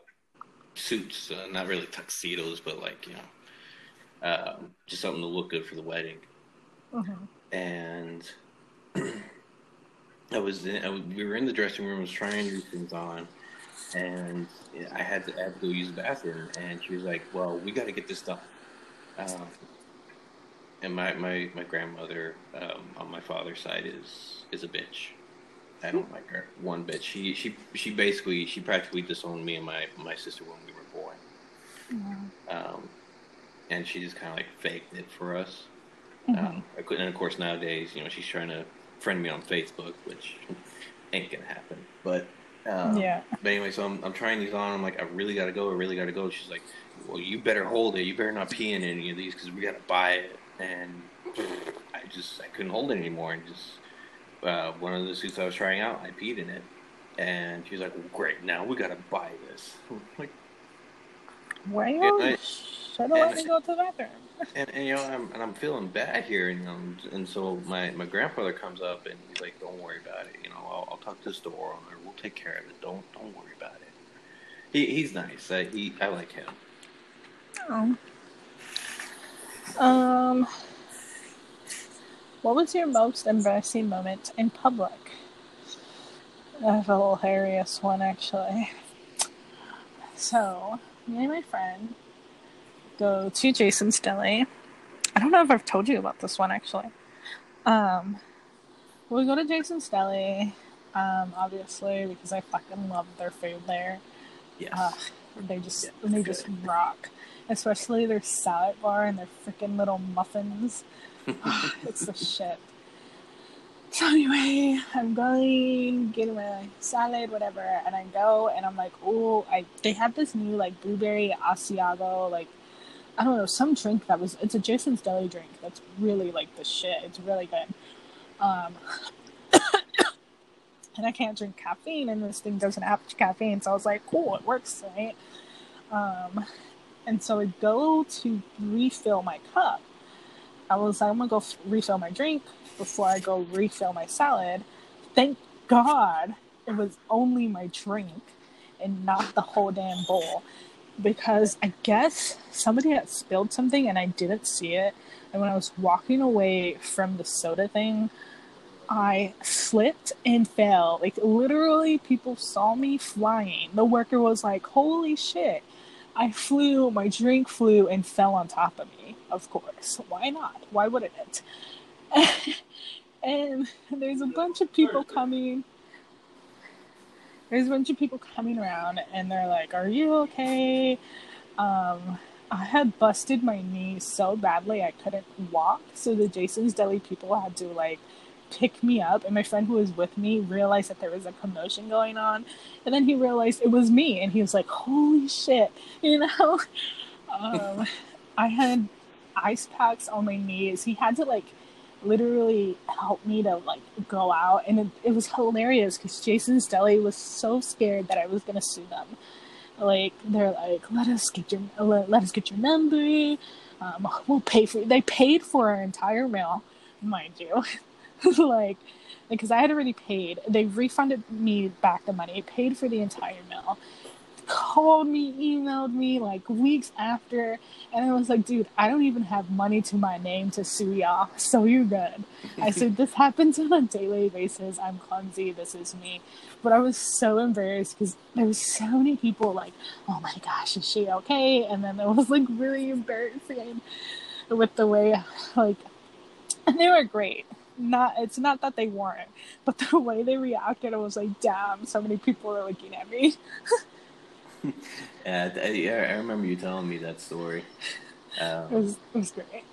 suits, uh, not really tuxedos, but like you know, um, just something to look good for the wedding. And I was, in, I was we were in the dressing room, I was trying these things on, and I had to, I had to go use the bathroom, and she was like, "Well, we got to get this done." Um, and my my my grandmother um, on my father's side is is a bitch. I don't like her one bit. She she she basically she practically disowned me and my my sister when we were born. Um, and she just kind of like faked it for us. Um, I couldn't- and of course nowadays, you know, she's trying to friend me on Facebook, which ain't gonna happen. But um, yeah. but anyway, so I'm, I'm trying these on. I'm like, I really gotta go. I really gotta go. She's like, Well, you better hold it. You better not pee in any of these because we gotta buy it. And I just I couldn't hold it anymore. And just uh, one of the suits I was trying out, I peed in it. And she was like, well, Great, now we gotta buy this. Like, Why I- should have let me go to the bathroom? and, and you know, I'm, and I'm feeling bad here, and um, and so my, my grandfather comes up and he's like, "Don't worry about it. You know, I'll, I'll talk to the store owner. We'll take care of it. Don't don't worry about it." He he's nice. I, he I like him. Oh. Um, what was your most embarrassing moment in public? I have a hilarious one actually. So, me and my friend go to Jason's Deli. I don't know if I've told you about this one actually. Um, we go to Jason's Deli, um, obviously because I fucking love their food there. Yes. Uh, they just Yeah, they it's just rock, especially their salad bar and their freaking little muffins. it's the shit. So anyway, I'm going getting my salad, whatever, and I go and I'm like, oh, I they had this new like blueberry Asiago, like I don't know, some drink that was it's a Jason's Deli drink that's really like the shit. It's really good. Um, and I can't drink caffeine, and this thing doesn't have caffeine, so I was like, cool, it works, right? Um, and so I go to refill my cup. I was like, I'm gonna go f- refill my drink before I go refill my salad. Thank God it was only my drink and not the whole damn bowl. Because I guess somebody had spilled something and I didn't see it. And when I was walking away from the soda thing, I slipped and fell. Like literally, people saw me flying. The worker was like, "Holy shit!" I flew. My drink flew and fell on top of me. Of course, why not? Why wouldn't it? and there's a bunch of people coming. There's a bunch of people coming around, and they're like, "Are you okay?" Um, I had busted my knee so badly I couldn't walk, so the Jason's Deli people had to like pick me up and my friend who was with me realized that there was a commotion going on and then he realized it was me and he was like holy shit you know um, i had ice packs on my knees. He had to like literally help me to like go out and it, it was hilarious because jason's deli was so scared that i was to sue them. Like they're like let us get your let, let us get your number um, we'll pay for they paid for our entire meal mind you. Like because I had already paid. They refunded me back the money, paid for the entire meal, called me, emailed me like weeks after, and I was like, dude, I don't even have money to my name to sue y'all, so you're good. I said, this happens on a daily basis. I'm clumsy. This is me. But I was so embarrassed because there was so many people like, oh my gosh, is she okay? And then it was like really embarrassing with the way like and they were great not it's not that they weren't but the way they reacted i was like damn so many people are looking at me Yeah, th- yeah, I remember you telling me that story. it Um, was it was great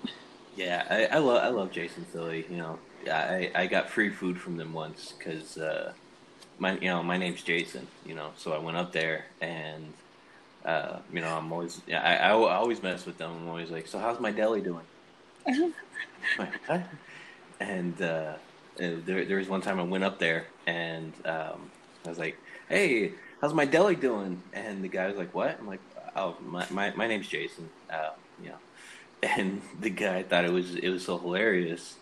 yeah, I, I love I love Jason's Deli. You know, I I got free food from them once because uh, my you know my name's Jason. You know, so I went up there and uh, you know I'm always yeah, I, I I always mess with them. I'm always like, so how's my deli doing? Like, "What?" and uh, uh, there there was one time I went up there and um, I was like, hey, how's my deli doing? And the guy was like, what? I'm like, oh, my my, my name's Jason. Uh, you know, and the guy thought it was it was so hilarious,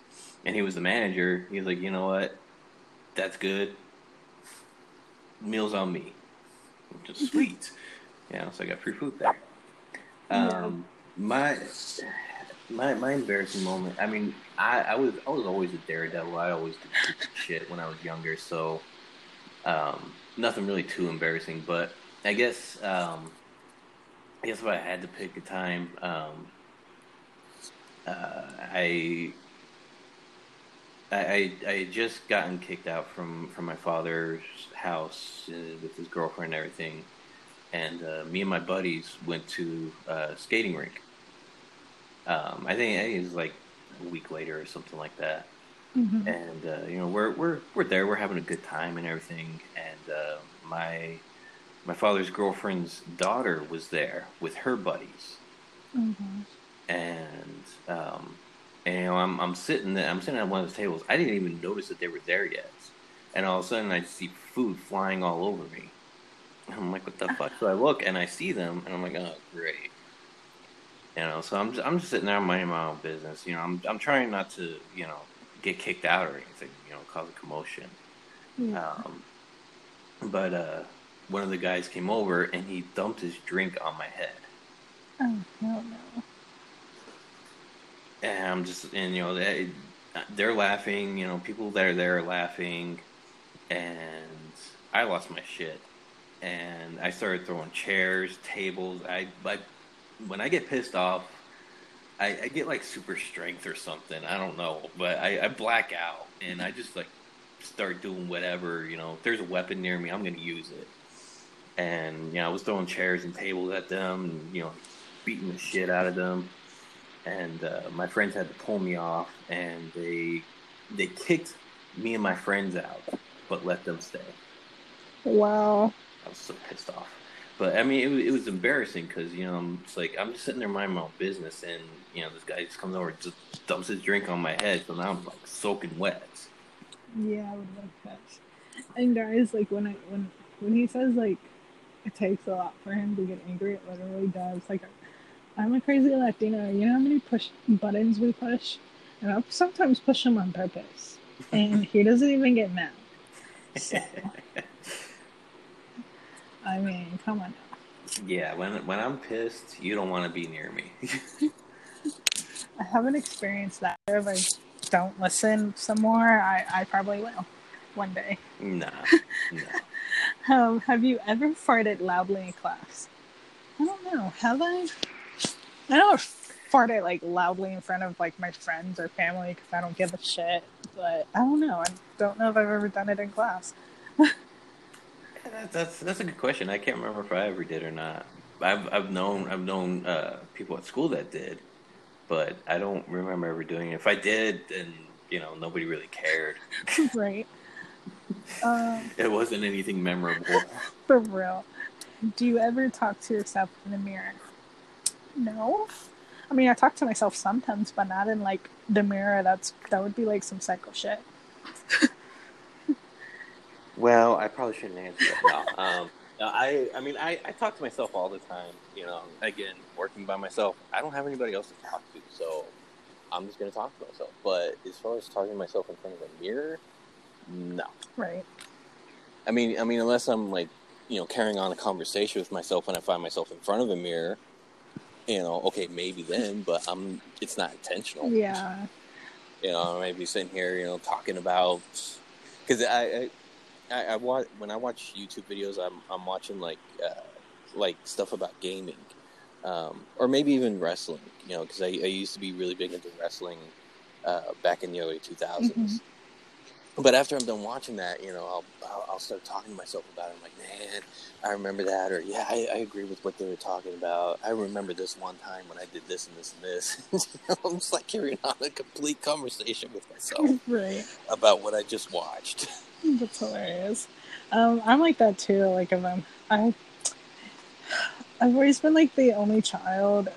and he was the manager. He was like, you know what? That's good. Meals on me. Just sweet. Yeah, so I got free food there. Um, my my my embarrassing moment. I mean, I, I was I was always a daredevil. I always did shit when I was younger. So, um, nothing really too embarrassing. But I guess um, I guess if I had to pick a time, um, uh, I. I, I just gotten kicked out from, from my father's house uh, with his girlfriend and everything, and uh, me and my buddies went to a skating rink. Um, I think it was like a week later or something like that. Mhm. And uh, you know we're we're we're there, we're having a good time and everything. And uh, my my father's girlfriend's daughter was there with her buddies, Mhm. and um, and you know I'm I'm sitting there, I'm sitting at one of the tables. I didn't even notice that they were there yet, and all of a sudden I see food flying all over me. I'm like, what the fuck? So I look and I see them, and I'm like, oh great. You know, so I'm just, I'm just sitting there minding my own business. You know, I'm I'm trying not to you know get kicked out or anything. You know, cause a commotion. Yeah. Um, but uh, one of the guys came over and he dumped his drink on my head. oh no no and I'm just and you know they they're laughing. You know, people that are there are laughing, and I lost my shit, and I started throwing chairs, tables. I like when I get pissed off. I, I get like super strength or something. I don't know, but I, I black out and I just like start doing whatever. You know, if there's a weapon near me, I'm gonna use it. And you know, I was throwing chairs and tables at them, and you know, beating the shit out of them. And uh, my friends had to pull me off, and they they kicked me and my friends out, but let them stay. Wow. I was so pissed off. But I mean, it, was- it was embarrassing because you know, I'm just like I'm just sitting there minding my own business, and you know, this guy just comes over, and just dumps his drink on my head, so now I'm like soaking wet. Yeah, I would like that. And guys, like when I when when he says like it takes a lot for him to get angry, it literally does. Like I'm a crazy Latina. You know how many push buttons we push, and I sometimes push them on purpose, and he doesn't even get mad. So I mean, come on. Now. Yeah, when when I'm pissed, you don't want to be near me. I haven't experienced that. If I don't listen some more, I I probably will one day. nah, nah. Um, have you ever farted loudly in class? I don't know. Have I? I don't fart it like loudly in front of like my friends or family because I don't give a shit. But I don't know. I don't know if I've ever done it in class. That, that's that's a good question. I can't remember if I ever did or not. I've I've known I've known uh, people at school that did, but I don't remember ever doing it. If I did, then you know nobody really cared. right. Um, It wasn't anything memorable. for real. Do you ever talk to yourself in the mirror? No. I mean, I talk to myself sometimes, but not in like the mirror. That's that would be like some psycho shit. Well, I probably shouldn't answer that. No, um, I, I mean, I, I talk to myself all the time. You know, again, working by myself, I don't have anybody else to talk to, so I'm just gonna talk to myself. But as far as talking to myself in front of a mirror, no. Right. I mean, I mean, unless I'm like, you know, carrying on a conversation with myself when I find myself in front of a mirror, you know, okay, maybe then, but I'm, it's not intentional. Yeah. You know, I might be sitting here, you know, talking about because I, I, I, I watch when I watch YouTube videos, I'm I'm watching like uh, like stuff about gaming, um, or maybe even wrestling. You know, because I, I used to be really big into wrestling uh, back in the early 2000s. Mhm. But after I'm done watching that, you know, I'll, I'll I'll start talking to myself about it. I'm like, man, I remember that, or yeah, I, I agree with what they were talking about. I remember this one time when I did this and this and this. I'm just like carrying on a complete conversation with myself Right. about what I just watched. That's hilarious. Um, I'm like that too. Like if I'm, I, I've always been like the only child.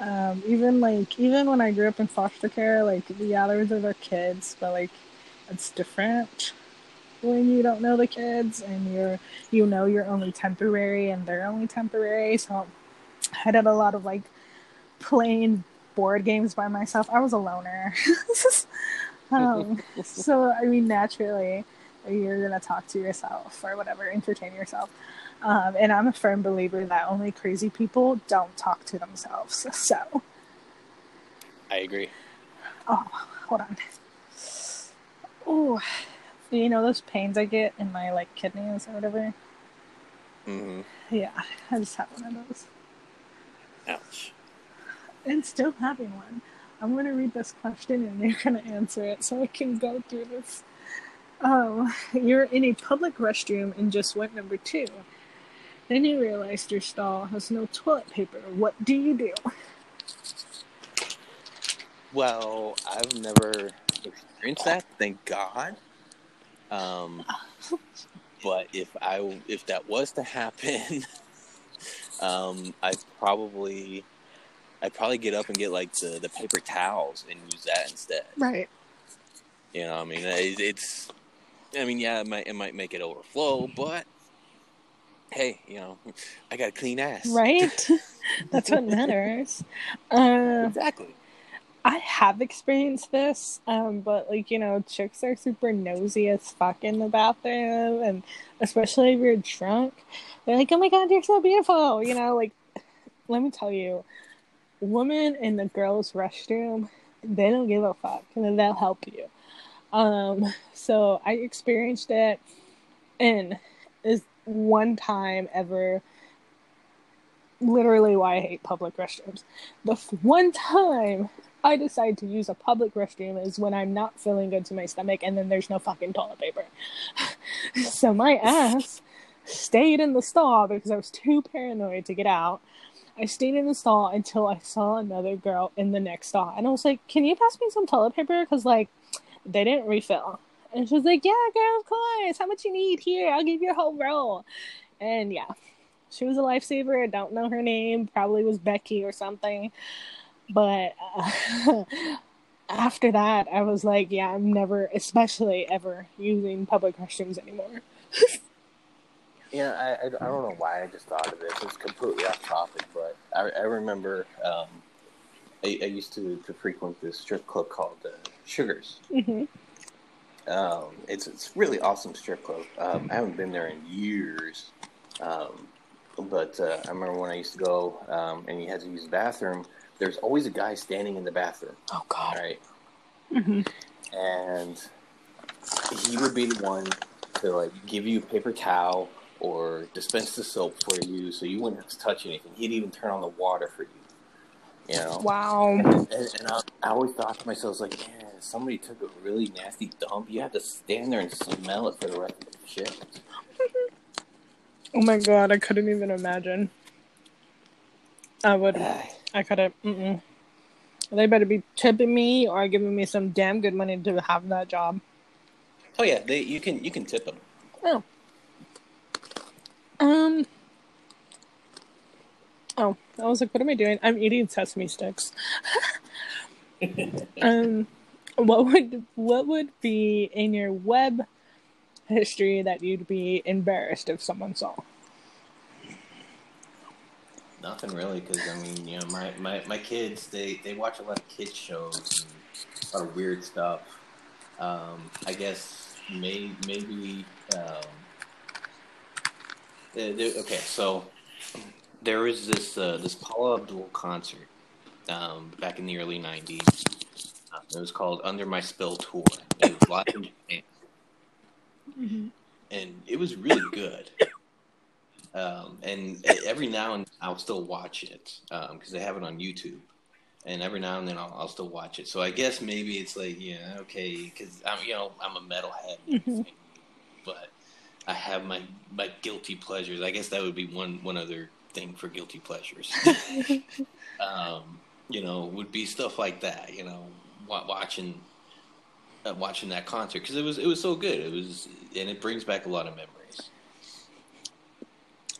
Um, even like even when I grew up in foster care, like yeah, there was other kids, but like it's different when you don't know the kids and you're you know you're only temporary and they're only temporary. So I did a lot of like playing board games by myself. I was a loner. um, so I mean, naturally, you're gonna talk to yourself or whatever, entertain yourself. Um, and I'm a firm believer that only crazy people don't talk to themselves. So, I agree. oh, hold on. Oh, you know those pains I get in my like kidneys or whatever. Mm-hmm. Yeah, I just have one of those, Ouch. and still having one. I'm gonna read this question and you're gonna answer it so I can go through this. Um, you're in a public restroom and just went number two. Then you realized your stall has no toilet paper. What do you do? Well, I've never experienced that, thank God. Um, but if I if that was to happen, um, I'd probably I'd probably get up and get like the, the paper towels and use that instead. Right. You know, I mean, it, it's I mean, yeah, it might it might make it overflow, but hey, you know, I got a clean ass. Right? That's what matters. Uh, Exactly. I have experienced this, um, but like you know, chicks are super nosy as fuck in the bathroom, and especially if you're drunk, they're like, "Oh my god, you're so beautiful," you know. Like, let me tell you, women in the girls' restroom they don't give a fuck and they'll help you. Um, so I experienced it and is one time ever literally why I hate public restrooms. The one time I decide to use a public restroom is when I'm not feeling good to my stomach and then there's no fucking toilet paper. so my ass stayed in the stall because I was too paranoid to get out. I stayed in the stall until I saw another girl in the next stall. And I was like, Can you pass me some toilet paper? Because, like, they didn't refill. And she was like, Yeah, girl, of course. How much you need? Here, I'll give you a whole roll. And yeah, she was a lifesaver. I don't know her name. Probably was Becky or something. But uh, after that, I was like, Yeah, I'm never, especially ever, using public restrooms anymore. Yeah, I, I, I don't know why I just thought of this. It's completely off topic, but I, I remember um, I, I used to, to frequent this strip club called uh, Sugars. hmm Um, it's it's really awesome strip club. Um, I haven't been there in years, um, but uh, I remember when I used to go um, and you had to use the bathroom. There's always a guy standing in the bathroom, Oh, God. right? hmm And he would be the one to like give you a paper towel or dispense the soap for you, so you wouldn't have to touch anything. He'd even turn on the water for you. You know. Wow. And, and I, I always thought to myself, like, man, somebody took a really nasty dump. You have to stand there and smell it for the rest of the shift. Oh my god, I couldn't even imagine. I would. I couldn't. Mm-mm. They better be tipping me or giving me some damn good money to have that job. Oh yeah, they you can you can tip them. Oh. Um. Oh, I was like, what am I doing? I'm eating sesame sticks. um, what would what would be in your web history that you'd be embarrassed if someone saw? Nothing really, because I mean, you know, my, my, my kids they, they watch a lot of kids shows and a lot of weird stuff. Um, I guess may, maybe um, uh, okay. So there was this uh, this Paula Abdul concert um, back in the early '90s. Uh, it was called Under My Spell Tour. It was live in Japan and it was really good. Um, and every now and then I'll still watch it because they have it on YouTube. And every now and then I'll, I'll still watch it. So I guess maybe it's like, yeah, okay, because I'm, you know, I'm a metalhead, everything, but I have my my guilty pleasures. I guess that would be one one other thing for guilty pleasures. um, you know, would be stuff like that. You know, watching uh, watching that concert because it was it was so good. It was and it brings back a lot of memories.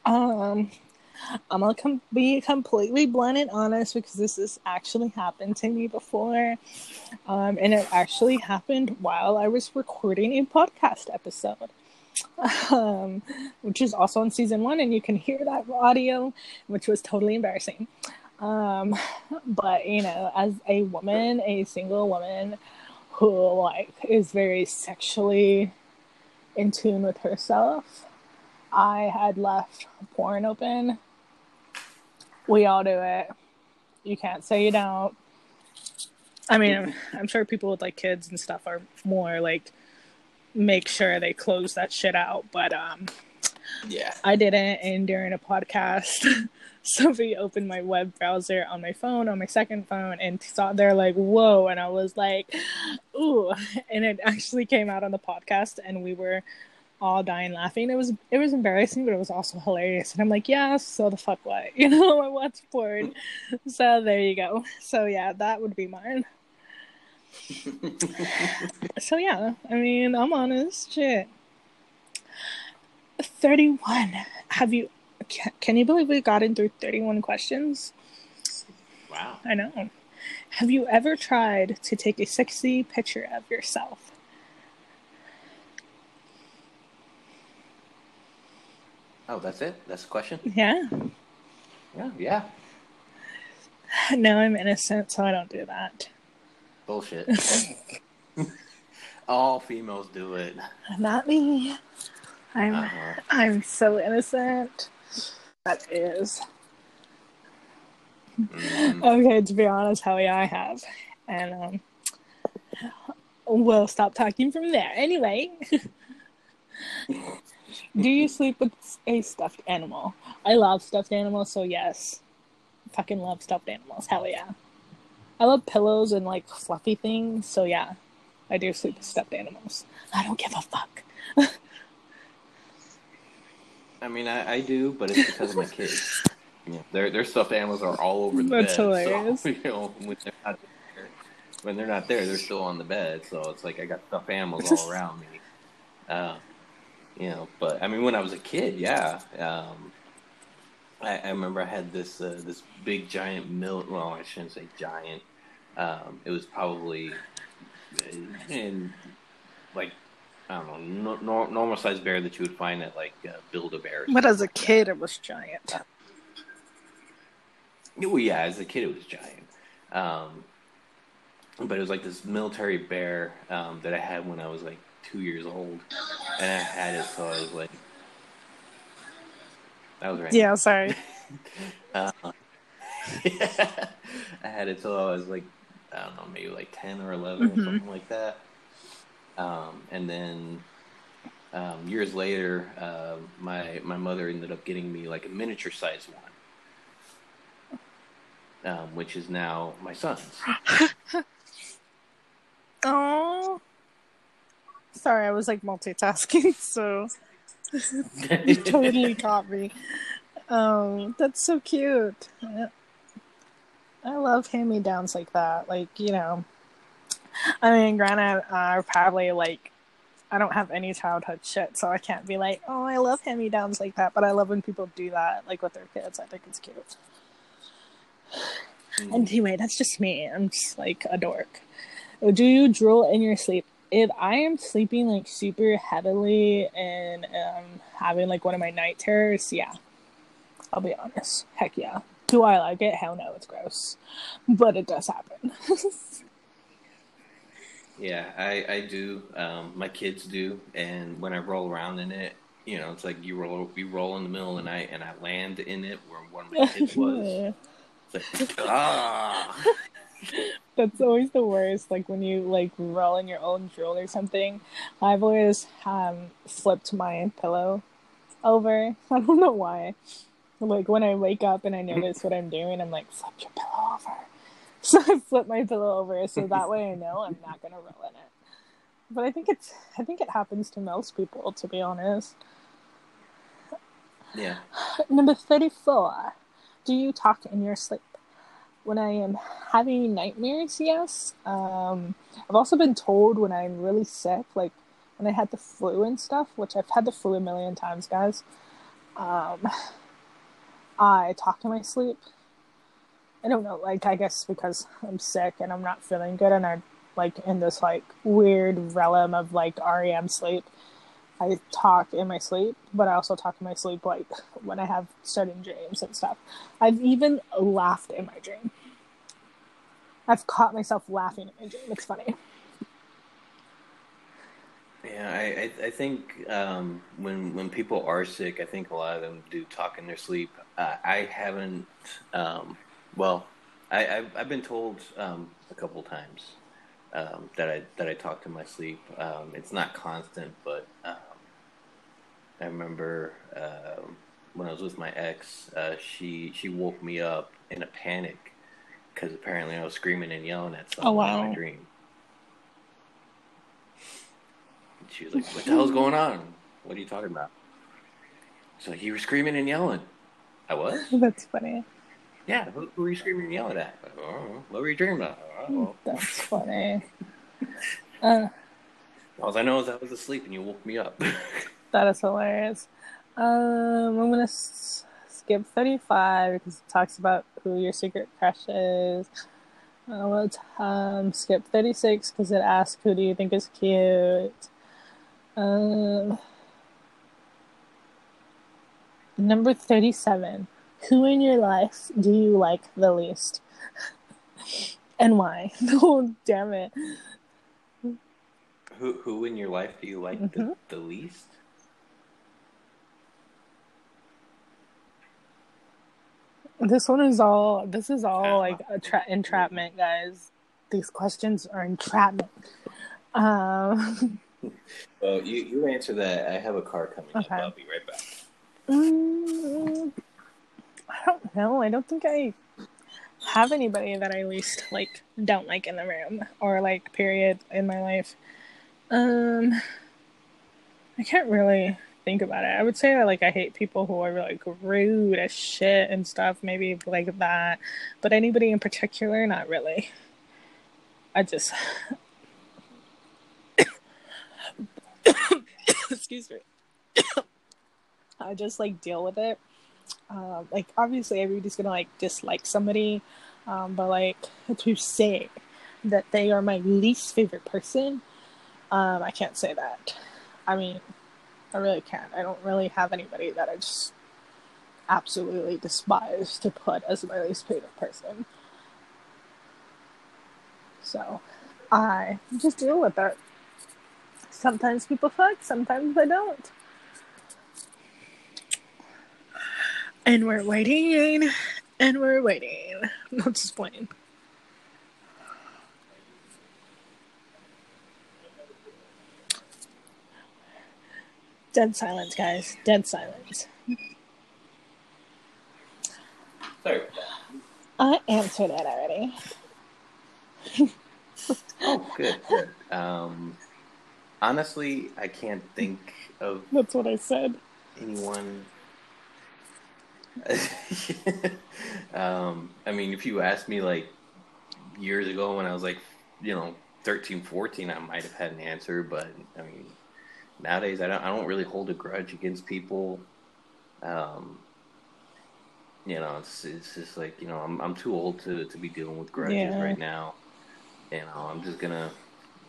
Um, I'm gonna com- be completely blunt and honest because this has actually happened to me before, um, and it actually happened while I was recording a podcast episode, um, which is also in season one, and you can hear that audio, which was totally embarrassing. Um, but you know, as a woman, a single woman who like is very sexually in tune with herself. I had left porn open. We all do it. You can't say you don't. I mean, I'm sure people with like kids and stuff are more like make sure they close that shit out, but um Yeah, I didn't and during a podcast somebody opened my web browser on my phone on my second phone and saw they're like whoa and I was like ooh and it actually came out on the podcast and we were all dying laughing. It was it was embarrassing, but it was also hilarious. And I'm like, yeah, so the fuck what? You know, I watch porn. So there you go. So yeah, that would be mine. So yeah, I mean, I'm honest. Shit. 31. Have you can, can you believe we got in through 31 questions? wow. I know. Have you ever tried to take a sexy picture of yourself? Oh, that's it. That's the question. Yeah. Yeah, yeah. No, I'm innocent, so I don't do that. Bullshit. All females do it. Not me. I'm Uh-huh. I'm so innocent. That is. Mhm. Okay, to be honest, Howie, I have. and um, we'll stop talking from there. Anyway, do you sleep with a stuffed animal? I love stuffed animals, so yes, fucking love stuffed animals. Hell yeah. I love pillows and like fluffy things, so yeah, I do sleep with stuffed animals. I don't give a fuck. I mean, I, I do, but it's because of my kids. Yeah, their their stuffed animals are all over the That's bed. hilarious. So, you know, when they're not there, when they're not there, they're still on the bed. So it's like I got stuffed animals all around me. Uh, you know, but I mean, when I was a kid, yeah. Um, I, I remember I had this uh, this big giant mill. Well, I shouldn't say giant. Um, it was probably in like I don't know, no, normal sized bear that you would find at like uh, Build a Bear. But as a kid, it was giant. Well, yeah, as a kid, it was giant. Um, but it was like this military bear um, that I had when I was like two years old, and I had it so I was like, that was right. Yeah, sorry. Uh, I had it till I was like, I don't know, maybe like 10 or 11 Mhm. or something like that. Um, and then um, years later, uh, my, my mother ended up getting me like a miniature size one, um, which is now my son's. Oh. Sorry, I was like multitasking, so you totally caught me. Um, that's so cute. I love hand me downs like that. Like, you know, I mean, granted, uh, probably like, I don't have any childhood shit, so I can't be like, oh, I love hand me downs like that, but I love when people do that, like with their kids. I think it's cute. Mm. Anyway, that's just me. I'm just like a dork. Do you drool in your sleep? If I am sleeping like super heavily and um, having like one of my night terrors, yeah. I'll be honest. Heck yeah. Do I like it? Hell no, it's gross. But it does happen. Yeah, I, I do. Um, my kids do, and when I roll around in it, you know, it's like you roll you roll in the middle of the night, and I land in it where one of my kids was. It's like, ah, That's always the worst. Like when you like roll in your own drool or something. I've always um flipped my pillow over. I don't know why. Like when I wake up and I notice what I'm doing, I'm like, flip your pillow over. So I flip my pillow over so that way I know I'm not gonna roll in it. But I think it's I think it happens to most people to be honest. yeah. Number 34. Do you talk in your sleep? When I am having nightmares, yes. Um, I've also been told when I'm really sick, like when I had the flu and stuff, which I've had the flu a million times, guys. Um, I talk in my sleep. I don't know, like, I guess because I'm sick and I'm not feeling good and I'm like in this like weird realm of like REM sleep. I talk in my sleep, but I also talk in my sleep like when I have certain dreams and stuff. I've even laughed in my dream. I've caught myself laughing in my dream. It's funny. Yeah, I, I, I think um, when when people are sick, I think a lot of them do talk in their sleep. Uh, I haven't. Um, well, I, I've, I've been told um, a couple times um, that I that I talk to my sleep. Um, it's not constant, but um, I remember um when I was with my ex, uh, she she woke me up in a panic because apparently I was screaming and yelling at someone in wow. my dream. And She was like, "What the hell's going on? What are you talking about?" So you were screaming and yelling. I was. That's funny. Yeah. Who, who were you screaming and yelling at? Don't. What were you dreaming about? Know. That's funny. Uh, All I know is I was asleep and you woke me up. that is hilarious. Um, I'm gonna s- skip 35 because it talks about who your secret crush is. Uh, let's um, skip 36 because it asks who do you think is cute. Um, number 37. Who in your life do you like the least? and why? Oh, damn it. who who in your life do you like Mhm. the, the least? This one is all. This is all like a tra- entrapment, guys. these questions are entrapment. Um, well, you you answer that. I have a car coming Okay. up. I'll be right back. mm, I don't know. I don't think I have anybody that I least like don't like in the room or like period in my life. Um, I can't really think about it. I would say that like I hate people who are like rude as shit and stuff. Maybe like that, but anybody in particular, not really. I just excuse me. I just like deal with it. Um, like obviously everybody's gonna like dislike somebody, um, but like to say that they are my least favorite person, um, I can't say that. I mean, I really can't. I don't really have anybody that I just absolutely despise to put as my least favorite person. So I just deal with it. Sometimes people fuck, sometimes they don't. And we're waiting, and we're waiting. No, just playing. Dead silence, guys. Dead silence. Sorry. I answered it already. Oh, good. good. Um, honestly, I can't think of That's what I said. anyone. um, I mean, if you asked me like years ago when I was like, you know, 13, 14, I might have had an answer, but I mean, nowadays I don't, I don't really hold a grudge against people. Um, you know, it's, it's just like, you know, I'm, I'm too old to, to be dealing with grudges Yeah. right now. You know, I'm just gonna,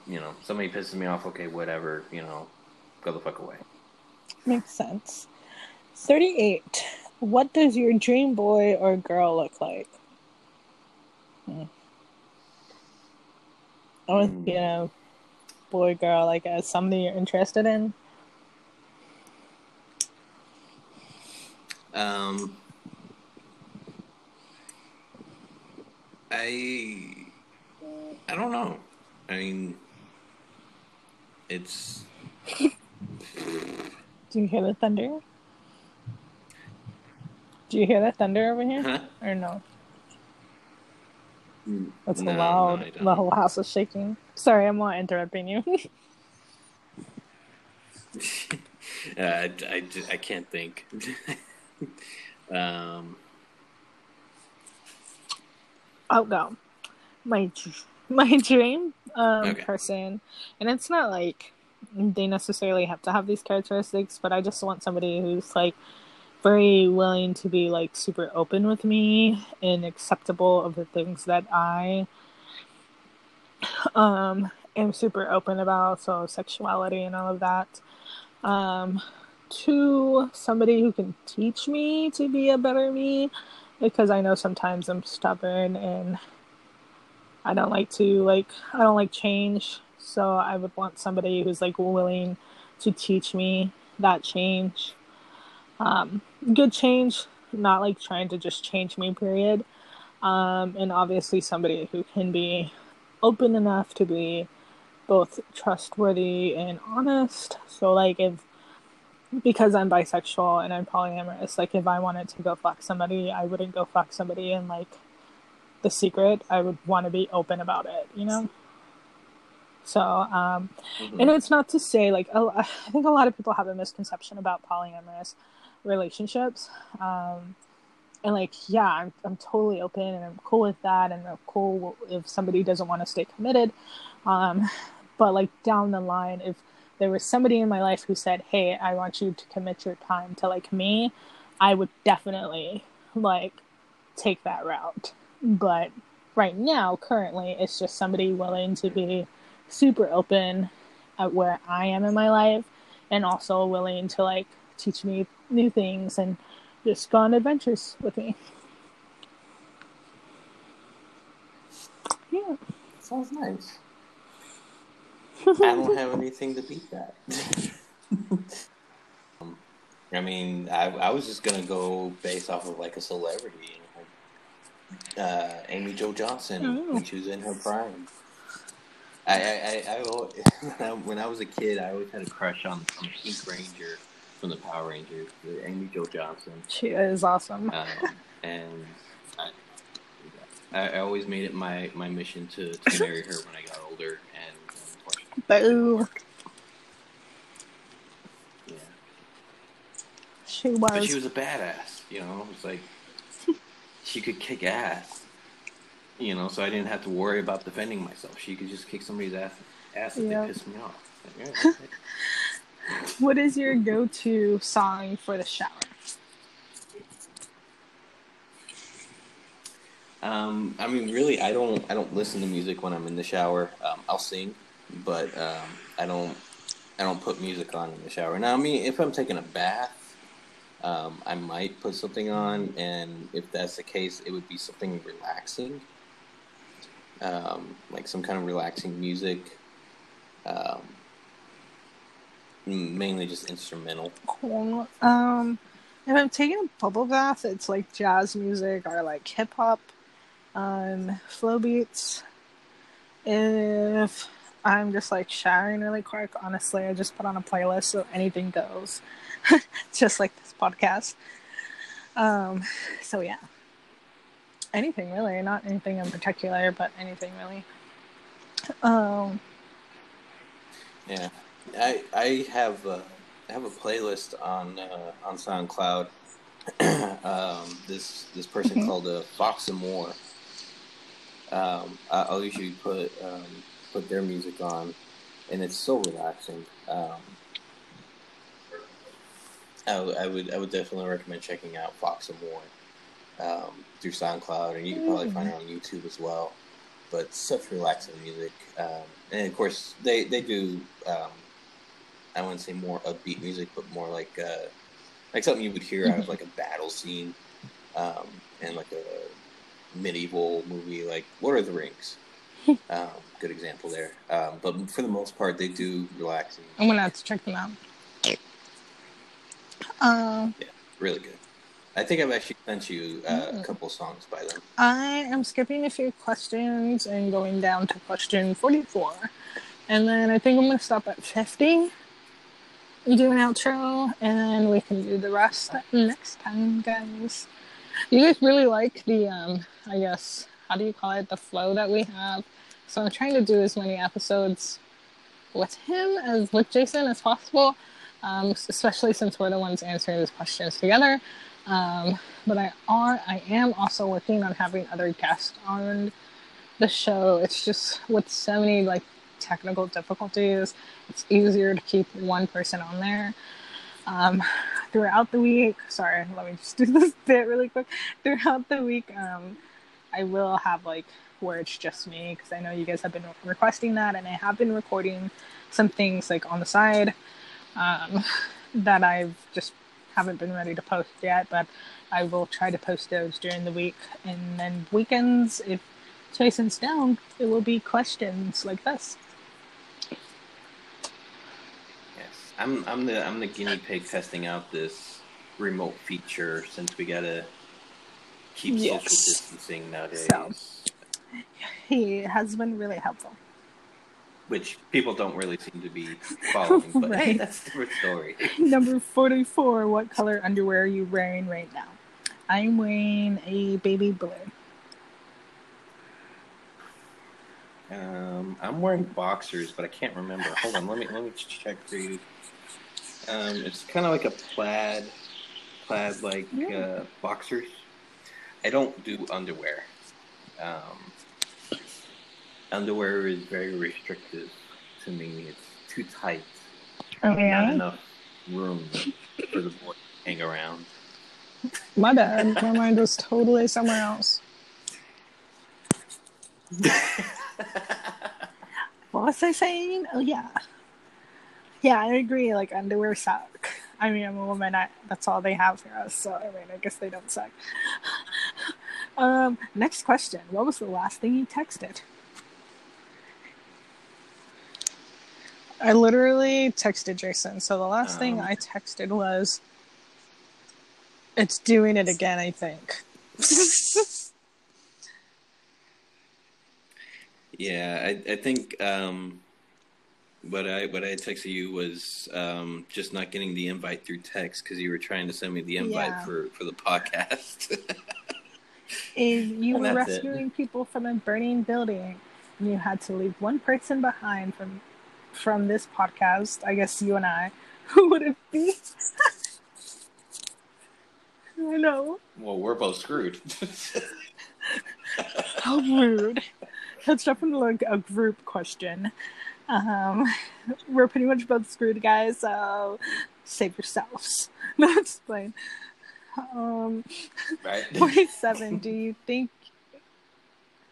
you know, somebody pisses me off, okay, whatever, you know, go the fuck away. Makes sense. 38. What does your dream boy or girl look like? Hmm. Or, Hmm. you know, boy, girl, like as somebody you're interested in? Um, I I don't know. I mean, it's Do you hear the thunder? Do you hear the thunder over here? huh? Or no? Mm, It's no, loud. no, the whole house is shaking. Sorry, I'm not interrupting you. uh, I, I, I can't think. um, I'll go. My my dream um, Okay. person, and it's not like they necessarily have to have these characteristics, but I just want somebody who's like very willing to be like super open with me and acceptable of the things that I um am super open about, so sexuality and all of that. Um, to somebody who can teach me to be a better me because I know sometimes I'm stubborn and I don't like to like I don't like change. So I would want somebody who's like willing to teach me that change. Um, good change, not like trying to just change me, period. Um, and obviously somebody who can be open enough to be both trustworthy and honest. So like if because I'm bisexual and I'm polyamorous, like if I wanted to go fuck somebody, I wouldn't go fuck somebody in like the secret. I would want to be open about it, you know? So, um, and it's not to say like a- I think a lot of people have a misconception about polyamorous relationships. Um, and like, yeah, I'm, I'm totally open and I'm cool with that. And I'm cool if somebody doesn't want to stay committed. Um, but like down the line, if there was somebody in my life who said, Hey, I want you to commit your time to like me, I would definitely like take that route. But right now, currently, it's just somebody willing to be super open at where I am in my life and also willing to like teach me new things and just go on adventures with me. Yeah. sounds nice. I don't have anything to beat that. um, I mean, I, I was just gonna go based off of like a celebrity. You know? uh, Amy Jo Johnson Oh. when she was in her prime. I, I, I, I al- when I was a kid, I always had a crush on, on the Pink Ranger from the Power Rangers, the Amy Jo Johnson, She is awesome. um, and I, I, always made it my, my mission to, to marry her when I got older, and unfortunately, it didn't Boo. Yeah. She was. But she was a badass, you know. It's like she could kick ass, you know. So I didn't have to worry about defending myself. She could just kick somebody's ass, ass if Yeah. they pissed me off. Like, yeah. What is your go-to song for the shower? um, I mean, really, I don't, I don't listen to music when I'm in the shower. Um, I'll sing, but um, I don't, I don't put music on in the shower. Now, I mean, if I'm taking a bath, um, I might put something on, and if that's the case, it would be something relaxing, um, like some kind of relaxing music. Um, mainly just instrumental. Cool. Um, if I'm taking a bubble bath, it's like jazz music or like hip hop, um, flow beats. If I'm just like showering really quick, honestly, I just put on a playlist so anything goes, just like this podcast. Um, so yeah, anything really, not anything in particular, but anything really. Um, Yeah, I I have a, I have a playlist on uh, on SoundCloud. um, this this person Mhm. called uh, Fox and More. Um, I, I'll usually put um, put their music on, and it's so relaxing. Um, I, I would I would definitely recommend checking out Fox and More um, through SoundCloud, and you can probably find it on YouTube as well. But such relaxing music, um, and of course they they do. Um, I wouldn't say more upbeat music, but more like uh, like something you would hear out of like a battle scene, um, and like a medieval movie like Lord of the Rings. Um, good example there. Um, but for the most part, they do relaxing, I'm gonna have to check them out. Um. really good. I think I've actually sent you uh, a Mm. couple songs by them. I am skipping a few questions and going down to question 44. And then I think I'm going to stop at 50. Do an outro, and we can do the rest next time, guys. You guys really like the, um, I guess, how do you call it, the flow that we have. So I'm trying to do as many episodes with him as with Jason as possible, um, especially since we're the ones answering these questions together. Um, but I are I am also working on having other guests on the show. It's just with so many like technical difficulties, it's easier to keep one person on there. Um, throughout the week, sorry, let me just do this bit really quick. Throughout the week, um, I will have like where it's just me because I know you guys have been requesting that, and I have been recording some things like on the side um, that I've just haven't been ready to post yet, but I will try to post those during the week. And then weekends, if Jason's down, it will be questions like this. Yes, I'm I'm the I'm the guinea pig testing out this remote feature since we gotta keep Yes. social distancing nowadays, So. He has been really helpful. which people don't really seem to be following. But hey, Right. that's a different story. Number 44, what color underwear are you wearing right now? I'm wearing a baby blue. Um, I'm wearing boxers, but I can't remember. Hold on, let me let me check for you. Um, it's kind of like a plaid, plaid like Yeah. uh, boxers. I don't do underwear. Um, underwear is very restrictive to me. It's too tight. Oh, Not enough room for the boy to hang around. My bad. My mind was totally somewhere else. What was I saying? Oh, yeah. Yeah, I agree. Like, underwear suck. I mean, I'm a woman. I, that's all they have for us. So, I mean, I guess they don't suck. um, next question. What was the last thing you texted? I literally texted Jason. So, the last thing Um. I texted was, it's doing it again, I think. Yeah, I, I think um, what I what I texted you was um, just not getting the invite through text because you were trying to send me the invite Yeah. for for the podcast. Is you were that's it. rescuing people from a burning building, and you had to leave one person behind from from this podcast. I guess you and I. Who would it be? I know. well, we're both screwed. How rude. That's definitely like a group question. Um, we're pretty much both screwed, guys. So save yourselves. No, it's fine. Um, right? forty-seven. do you think?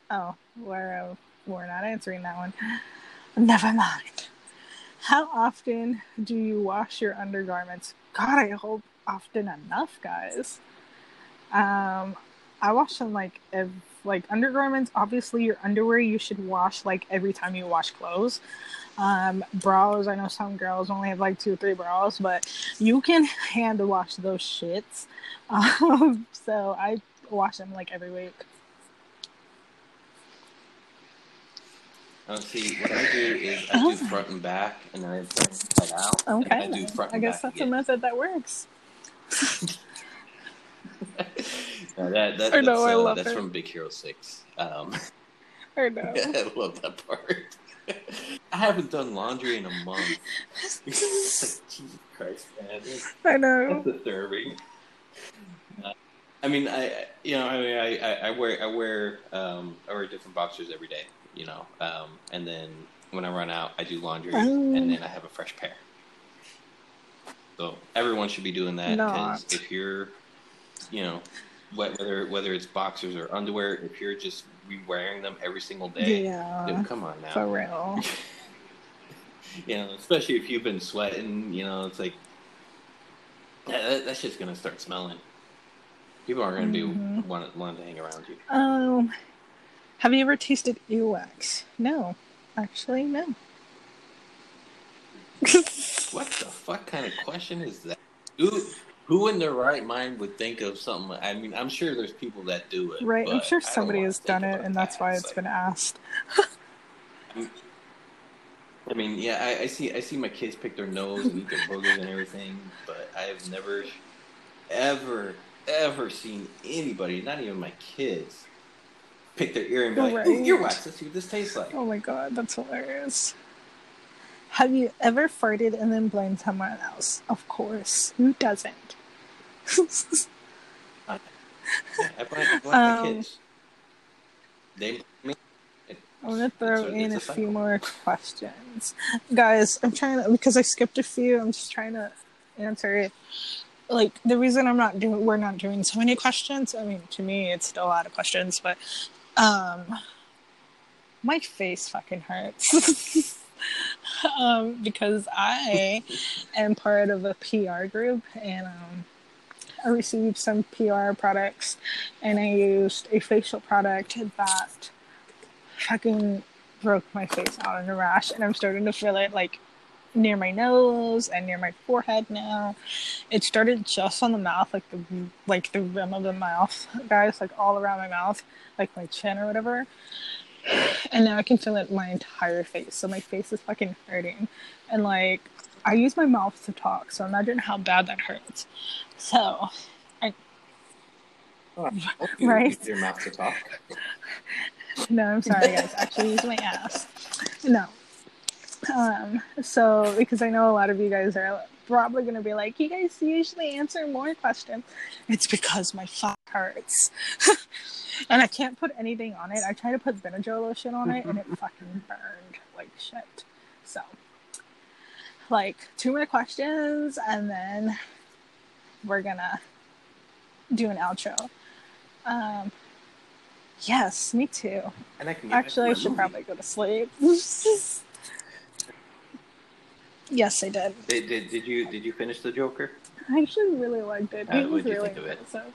Oh, we're uh, we're not answering that one. Never mind. How often do you wash your undergarments? God, I hope often enough, guys. Um, I wash them like ev- like undergarments. Obviously, your underwear you should wash like every time you wash clothes. Um, bras. I know some girls only have like two or three bras, but you can hand wash those shits. Um, so I wash them like every week. Oh, see, what I do is I do front and back, and then I pull it out. Okay, I do front I guess that's a method that works. No, that, that, I know, that's, I uh, love that's it. from Big Hero Six. Um, I know. I love that part. I haven't done laundry in a month. Jesus Christ, man, that's, I know. that's disturbing. Uh, I mean, I you know, I mean, I, I, I wear I wear um, I wear different boxers every day, you know, um, and then when I run out, I do laundry, Oh. and then I have a fresh pair. So everyone should be doing that because if you're, you know, whether whether it's boxers or underwear, if you're just re-wearing them every single day, dude, Yeah, come on now. for real. you know, especially if you've been sweating, you know, it's like that, just gonna start smelling. People aren't gonna Mhm. be want, wanting to hang around you. Um, have you ever tasted earwax? No, actually, no. What the fuck kind of question is that? Who who in their right mind would think of something? I mean, I'm sure there's people that do it, right, I'm sure somebody has done it, and that's that. why It's like- been asked. I mean, yeah, I, I see I see my kids pick their nose and eat their boogers and everything, but I've never, ever, ever seen anybody, not even my kids, pick their ear and be like, Right. "Ooh, earwax. Let's see what this tastes like." Oh my god, that's hilarious. Have you ever farted and then blamed someone else? Of course. Who doesn't? I blame, I blame Um, my kids. They, me. I'm gonna throw It's in a a few more questions, guys. I'm trying to because I skipped a few. I'm just trying to answer it. Like the reason I'm not doing, we're not doing so many questions. I mean, to me, it's still a lot of questions, but um, my face fucking hurts. um, because I am part of a PR group and um, I received some PR products and I used a facial product that fucking broke my face out in a rash and I'm starting to feel it like near my nose and near my forehead now. It started just on the mouth, like the like the rim of the mouth, guys, like all around my mouth, like my chin or whatever. And now I can feel it in my entire face. So my face is fucking hurting. And like I use my mouth to talk, so imagine how bad that hurts. So You Right. use your mouth to talk. No, I'm sorry, guys. Actually, use my ass. No. Um. So, because I know a lot of you guys are probably going to be like, you guys usually answer more questions. It's because my fuck hurts, and I can't put anything on it. I tried to put Benadryl lotion on it, and it fucking burned like shit. So, like two more questions, and then we're gonna do an outro. Um. Yes, me too. And I can get back to Actually, I should movie. probably go to sleep. yes, I did. Did, did, did you did you finish the Joker? I actually really liked it. Uh, It was what'd you really think of it? impressive.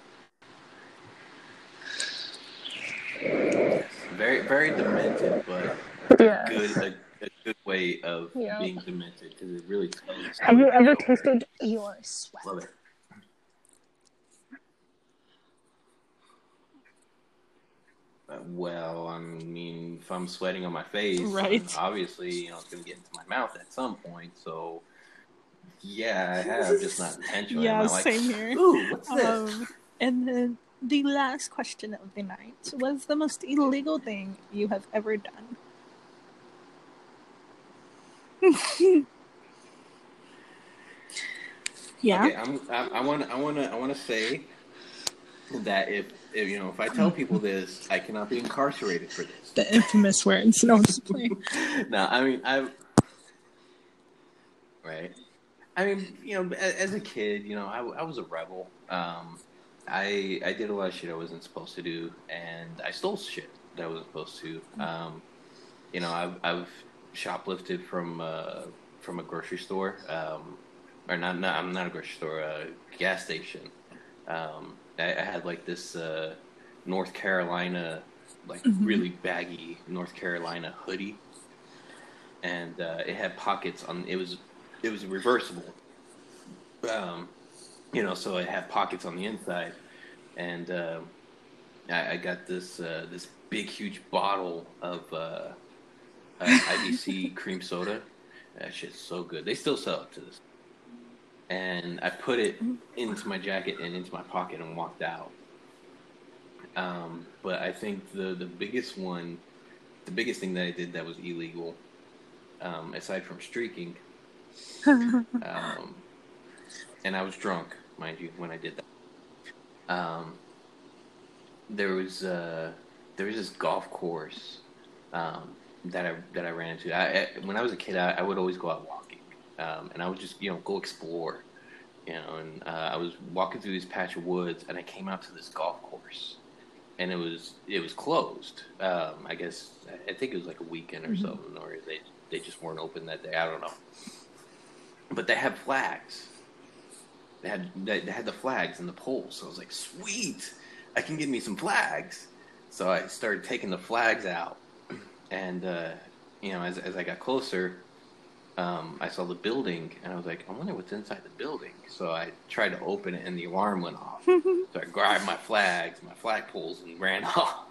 Very very demented, but Yeah. good a, a good way of Yeah. being demented because it really tells. Have you story. ever tasted your sweat? Love it. Well, I mean, if I'm sweating on my face, Right. Obviously, you know, it's going to get into my mouth at some point. So, yeah, I have, just not intentionally. Yeah, like, same here. Ooh, what's this? Um, and then the last question of the night was the most illegal thing you have ever done. yeah. Okay, I'm, I, I want, I want to, I want to say that if, if you know, if I tell people this, I cannot be incarcerated for this. The infamous words. No, just playing. no, I mean, I. Right. I mean, you know, as a kid, you know, I, I was a rebel. Um, I I did a lot of shit I wasn't supposed to do, and I stole shit that I wasn't supposed to. Um, you know, I've I've shoplifted from uh, from a grocery store, um, or not. Not I'm not a grocery store, a gas station. Um, I, I had like this uh, North Carolina, like really baggy North Carolina hoodie, and uh, it had pockets on. It was it was reversible. Um, you know, so it had pockets on the inside, and uh, I, I got this uh, this big huge bottle of uh, uh, IBC cream soda. That shit's so good. They still sell it to this. And I put it into my jacket and into my pocket and walked out. Um, but I think the the biggest one, the biggest thing that I did that was illegal, um, aside from streaking, um, and I was drunk, mind you, when I did that. Um, there was uh, there was this golf course um, that I that I ran into. I, I, when I was a kid, I, I would always go out walking, um, and I would just you know go explore, you know. And uh, I was walking through this patch of woods, and I came out to this golf course, and it was it was closed. Um, I guess I think it was like a weekend or something, or they they just weren't open that day. I don't know but they had flags. They had they, they had the flags and the poles. So I was like, sweet, I can get me some flags. So I started taking the flags out, and uh, you know, as as I got closer, um, I saw the building, and I was like, I wonder what's inside the building. So I tried to open it, and the alarm went off. so I grabbed my flags, my flag poles, and ran off.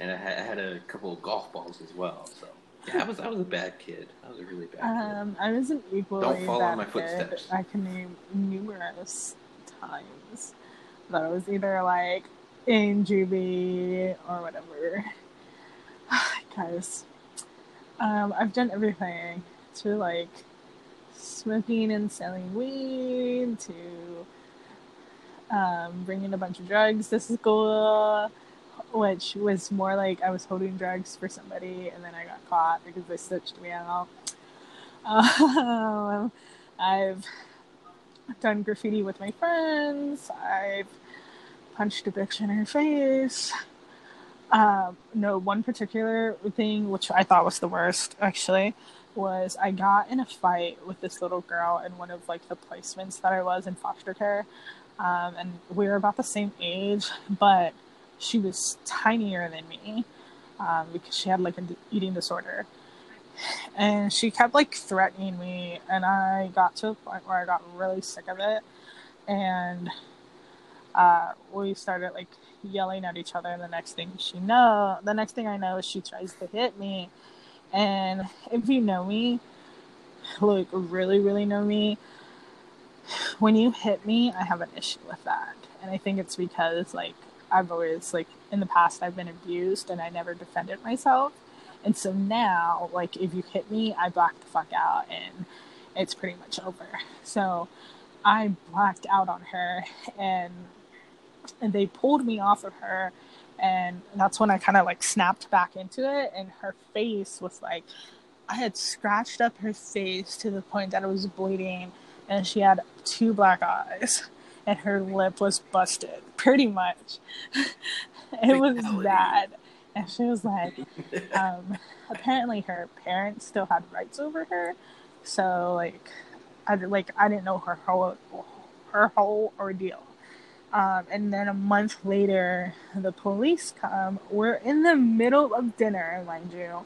And I had, I had a couple of golf balls as well. So yeah, I was I was a bad kid. I was a really bad kid. Um, I was an equally Don't follow bad my kid. footsteps. I can name numerous times that I was either like in juvie or whatever. Guys, um, I've done everything to like smoking and selling weed to um, bringing a bunch of drugs to school, which was more like I was holding drugs for somebody and then I got caught because they stitched me out. Um, I've done graffiti with my friends. I've punched a bitch in her face. Um, no, one particular thing, which I thought was the worst, actually, was I got in a fight with this little girl in one of like the placements that I was in foster care, um, and we were about the same age, but she was tinier than me um, because she had like an eating disorder. And she kept like threatening me and i got to a point where i got really sick of it. And uh, we started like yelling at each other and the next thing she know the next thing i know is she tries to hit me. And if you know me like really really know me when you hit me i have an issue with that. And i think it's because like i've always like in the past i've been abused and i never defended myself. And so now, like, if you hit me, I black the fuck out and it's pretty much over. So I blacked out on her and and they pulled me off of her and that's when I kind of like snapped back into it and her face was like I had scratched up her face to the point that it was bleeding and she had two black eyes and her lip was busted pretty much. it was bad. And she was like, um, apparently her parents still had rights over her, so like, I like I didn't know her whole her whole ordeal. Um, and then a month later, the police come. We're in the middle of dinner, mind you.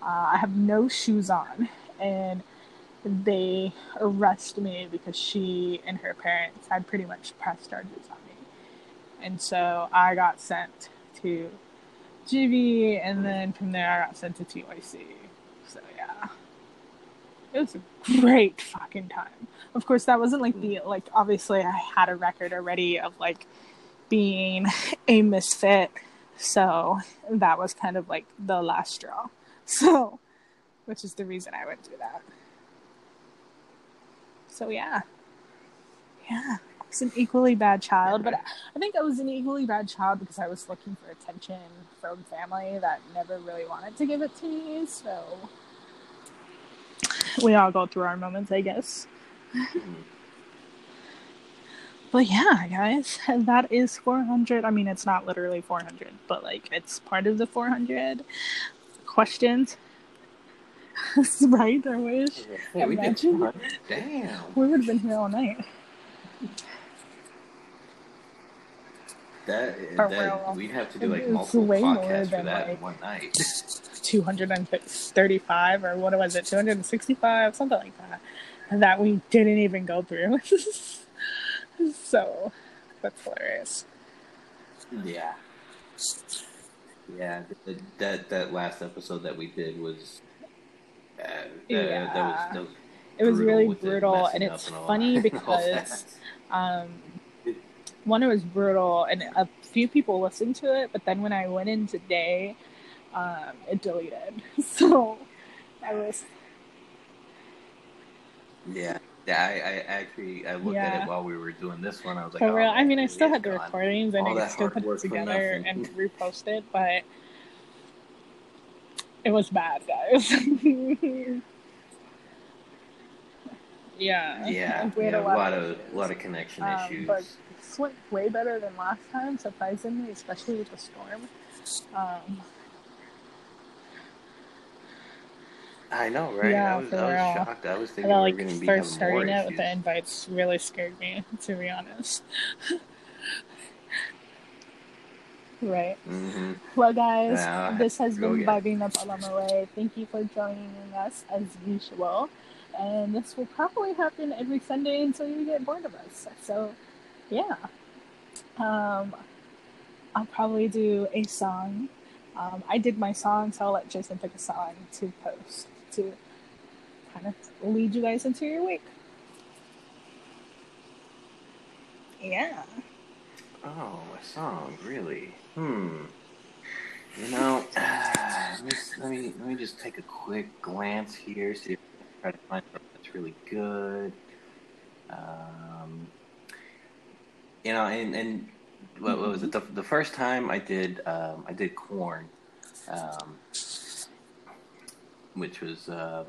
Uh, I have no shoes on, and they arrest me because she and her parents had pretty much pressed charges on me. And so I got sent to JV, and then from there I got sent to TYC. So yeah, it was a great fucking time. Of course, that wasn't like the like. Obviously, I had a record already of like being a misfit, so that was kind of like the last straw. So, which is the reason I went through that. So yeah, yeah. I was an equally bad child, but I think I was an equally bad child because I was looking for attention from family that never really wanted to give it to me. So we all go through our moments, I guess. but yeah, guys, that is 400. I mean, it's not literally 400, but like it's part of the 400 questions. right? I wish. Yeah, we did Imagine. 200. Damn. We would have been here all night. That, that we'd have to do like multiple podcasts for that in like- one night. 235 or what was it 265 something like that that we didn't even go through so that's hilarious Yeah. Yeah, th- that that last episode that we did was. Uh, Yeah. that was, that was it was really brutal messing and it's all funny that- because um one it was brutal and a few people listened to it but then when i went in today um it deleted so i was Yeah, yeah. I, I actually I looked at it while we were doing this one. I was like, for oh, real i mean i still had the gone. recordings and i still put it together and repost it but it was bad guys yeah Yeah, we had yeah, a lot, of, of lot of connection Um, issues. but this went way better than last time, surprisingly, especially with the storm. Um, I know, right? Yeah, I was, for I was real. shocked. I was and thinking then, we like were going to be first starting it with the invites really scared me, to be honest. right. hmm Well, guys, Yeah, this has been. Vibing the Paloma Way. Thank you for joining us as usual. And this will probably happen every Sunday until you get bored of us. So, yeah. Um, I'll probably do a song. Um, I did my song, so I'll let Jason pick a song to post to kind of lead you guys into your week. Yeah. Oh, a song, really? Hmm. You know, let me let me let me just take a quick glance here, see if I can try to find something that's really good. Um, you know, and and what, what was it? The, the first time I did um, I did Korn, um, which was um,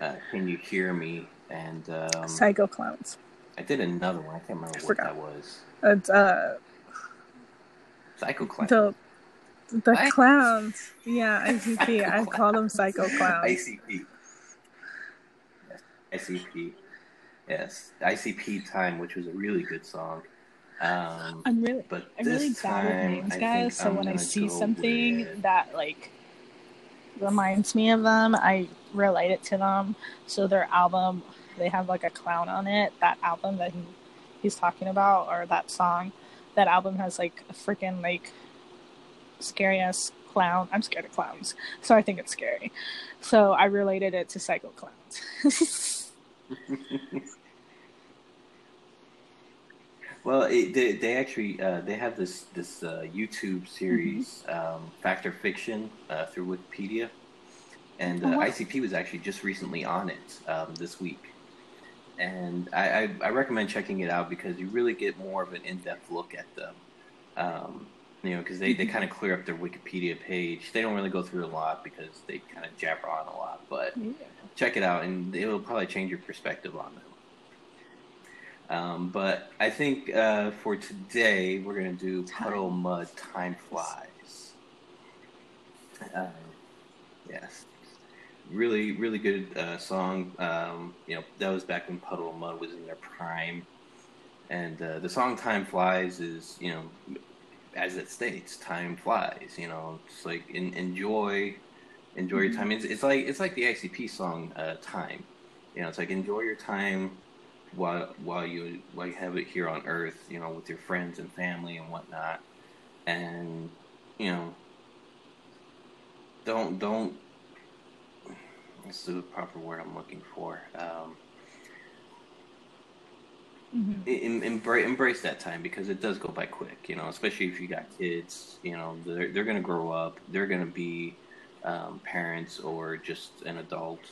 uh, "Can You Hear Me?" and um, Psycho Clowns. I did another one. I can't remember I what that was. It's, uh, Psycho Clowns. the the What? clowns. Yeah, ICP. I call them psycho clowns. ICP. Yes. ICP. Yes. ICP time, which was a really good song. Um, I'm really, but I'm really bad with names, guys. So I'm when I see something with- that like reminds me of them, I relate it to them. So their album, they have like a clown on it. That album that he, he's talking about, or that song, that album has like a freaking like scary ass clown. I'm scared of clowns, so I think it's scary. So I related it to Psycho Clowns. Well, it, they they actually uh, they have this this uh, YouTube series, Mm-hmm. um, Fact or Fiction, uh, through Wikipedia, and uh, Oh, wow. ICP was actually just recently on it um, this week, and I, I, I recommend checking it out because you really get more of an in depth look at them. Um, you know, because they, they kind of clear up their Wikipedia page. They don't really go through a lot because they kind of jabber on a lot, but check it out and it will probably change your perspective on them. Um, but I think uh, for today we're gonna do puddle mud time flies. Um, yes, really really good uh, song. Um, you know that was back when puddle mud was in their prime, and uh, the song "Time Flies" is you know as it states, time flies. You know, it's like in, enjoy enjoy your time. It's, it's like it's like the ICP song uh, "Time." You know, it's like enjoy your time while while you while you have it here on Earth. You know, with your friends and family and whatnot, and you know, don't don't. This is the proper word I'm looking for. Um, Mm-hmm. em- embrace embrace that time because it does go by quick. You know, especially if you got kids. You know, they're they're gonna grow up. They're gonna be um, parents or just an adult,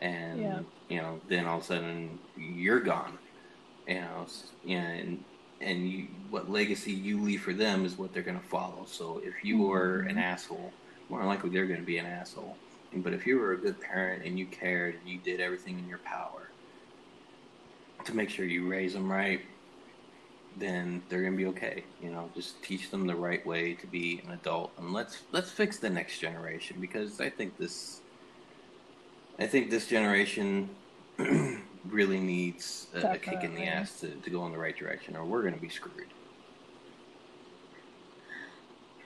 and Yeah. You know, then all of a sudden you're gone. You know, and and you, what legacy you leave for them is what they're gonna follow. So if you mm-hmm. were an asshole, more than likely they're gonna be an asshole. But if you were a good parent and you cared and you did everything in your power to make sure you raise them right, then they're gonna be okay. You know, just teach them the right way to be an adult, and let's let's fix the next generation because I think this, I think this generation really needs a, a kick in the ass to, to go in the right direction, or we're gonna be screwed.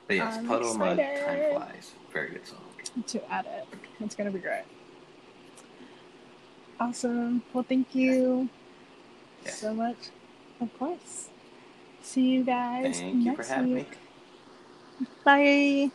But yes, I'm Puddle of Mudd, time flies. Very good song. To add it, it's gonna be great. Awesome. Well, thank you Yeah. so much. Of course. See you guys Thank you next for having week. me. Bye.